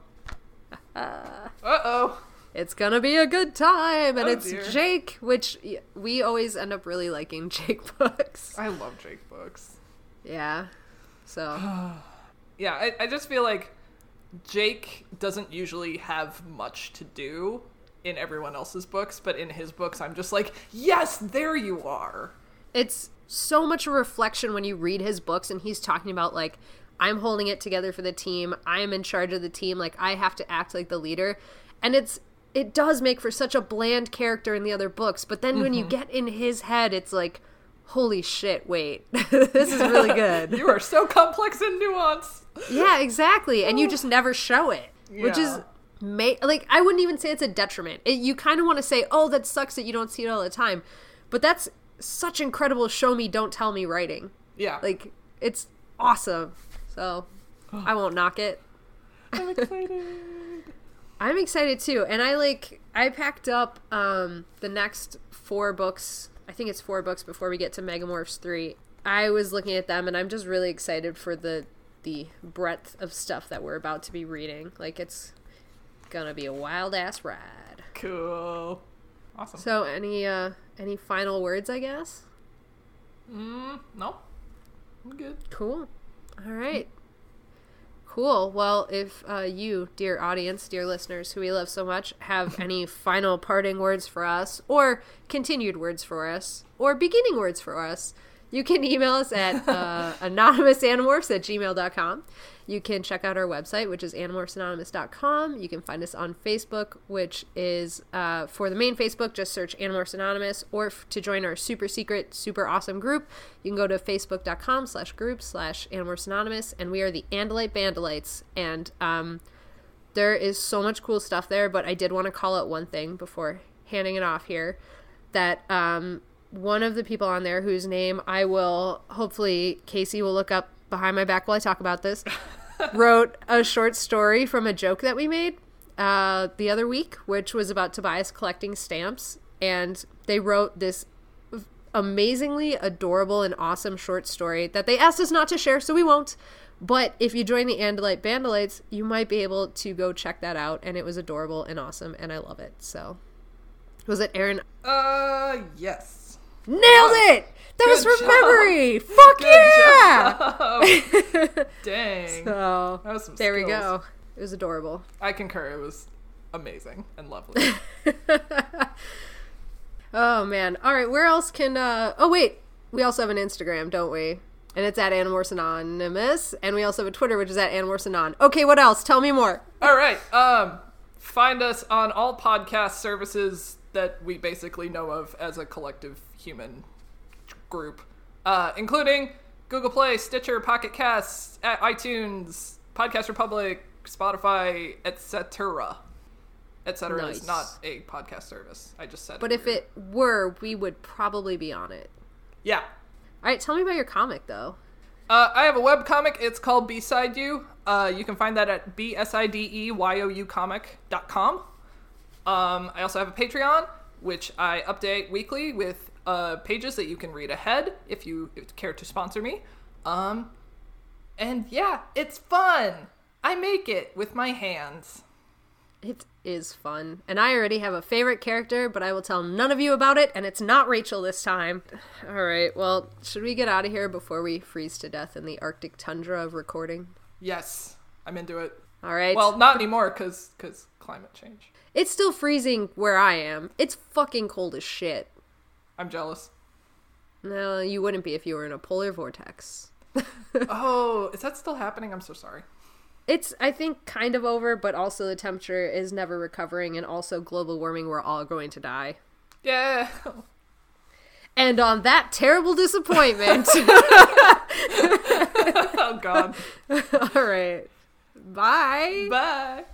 Uh oh. It's gonna be a good time, and Oh, it's dear. Jake, which we always end up really liking Jake books. I love Jake books. Yeah. So, Yeah, I, I just feel like Jake doesn't usually have much to do in everyone else's books, but in his books, I'm just like, yes, there you are. it's so much a reflection when you read his books and he's talking about like I'm holding it together for the team. I am in charge of the team. Like I have to act like the leader. And it's it does make for such a bland character in the other books, but then when you mm-hmm. get in his head it's like holy shit, wait. this is really good. You are so complex and nuanced. yeah, exactly. And you just never show it, which is Yeah. may like I wouldn't even say it's a detriment. It, you kind of want to say, "Oh, that sucks that you don't see it all the time," but that's such incredible show me, don't tell me writing. Yeah. Like it's awesome. So I won't knock it. I'm excited. I'm excited too, and I like I packed up um the next four books. I think it's four books before we get to Megamorphs three. I was looking at them, and I'm just really excited for the the breadth of stuff that we're about to be reading. Like it's gonna be a wild ass ride. cool. Awesome. So any uh any final words? I guess. Mm, no. I'm good. Cool. All right. Cool. Well, if uh, you, dear audience, dear listeners, who we love so much, have any final parting words for us, or continued words for us, or beginning words for us, you can email us at uh, anonymousanimorphs at gmail.com. You can check out our website, which is animorphsanonymous.com. You can find us on Facebook, which is uh, for the main Facebook, just search Animorphs Anonymous. Or f- to join our super secret, super awesome group, you can go to facebook.com slash group slash Animorphs Anonymous. And we are the Andalite Bandalites. And um, there is so much cool stuff there, but I did want to call out one thing before handing it off here that um, one of the people on there whose name I will hopefully Casey will look up behind my back while I talk about this wrote a short story from a joke that we made uh, the other week, which was about Tobias collecting stamps, and they wrote this amazingly adorable and awesome short story that they asked us not to share, so we won't. But if you join the Andalite Bandalites, you might be able to go check that out, and it was adorable and awesome, and I love it. So, was it Aaron? Uh, yes. Nailed it! That was from job. memory. Fuck Good yeah! Dang. so That was some there we go. It was adorable. I concur. It was amazing and lovely. Oh man. All right. Where else can? uh Oh wait, we also have an Instagram, don't we? And it's at Animorphs Anonymous, and we also have a Twitter, which is at Animorphs Anon. Okay, what else? Tell me more. All right. Um, find us on all podcast services that we basically know of as a collective human group, uh, including Google Play, Stitcher, Pocket Casts, iTunes, Podcast Republic, Spotify, etc. Etc. Nice. is not a podcast service. I just said. But if weird. it were, we would probably be on it. yeah. All right, tell me about your comic though. Uh, I have a web comic. It's called B-Side You. Uh, you can find that at E b-s-i-d-e-y-o-u comic.com. Um, I also have a Patreon, which I update weekly with uh, pages that you can read ahead if you care to sponsor me. Um, and yeah, it's fun. I make it with my hands. It is fun, and I already have a favorite character, but I will tell none of you about it, and it's not Rachel this time. All right. Well, should we get out of here before we freeze to death in the Arctic tundra of recording? Yes, I'm into it. All right. Well, not anymore because because climate change. It's still freezing where I am. It's fucking cold as shit. I'm jealous. No, you wouldn't be if you were in a polar vortex. oh, is that still happening? I'm so sorry. It's, I think, kind of over, but also the temperature is never recovering, and also global warming, we're all going to die. Yeah. And on that terrible disappointment. oh, God. all right. Bye. Bye.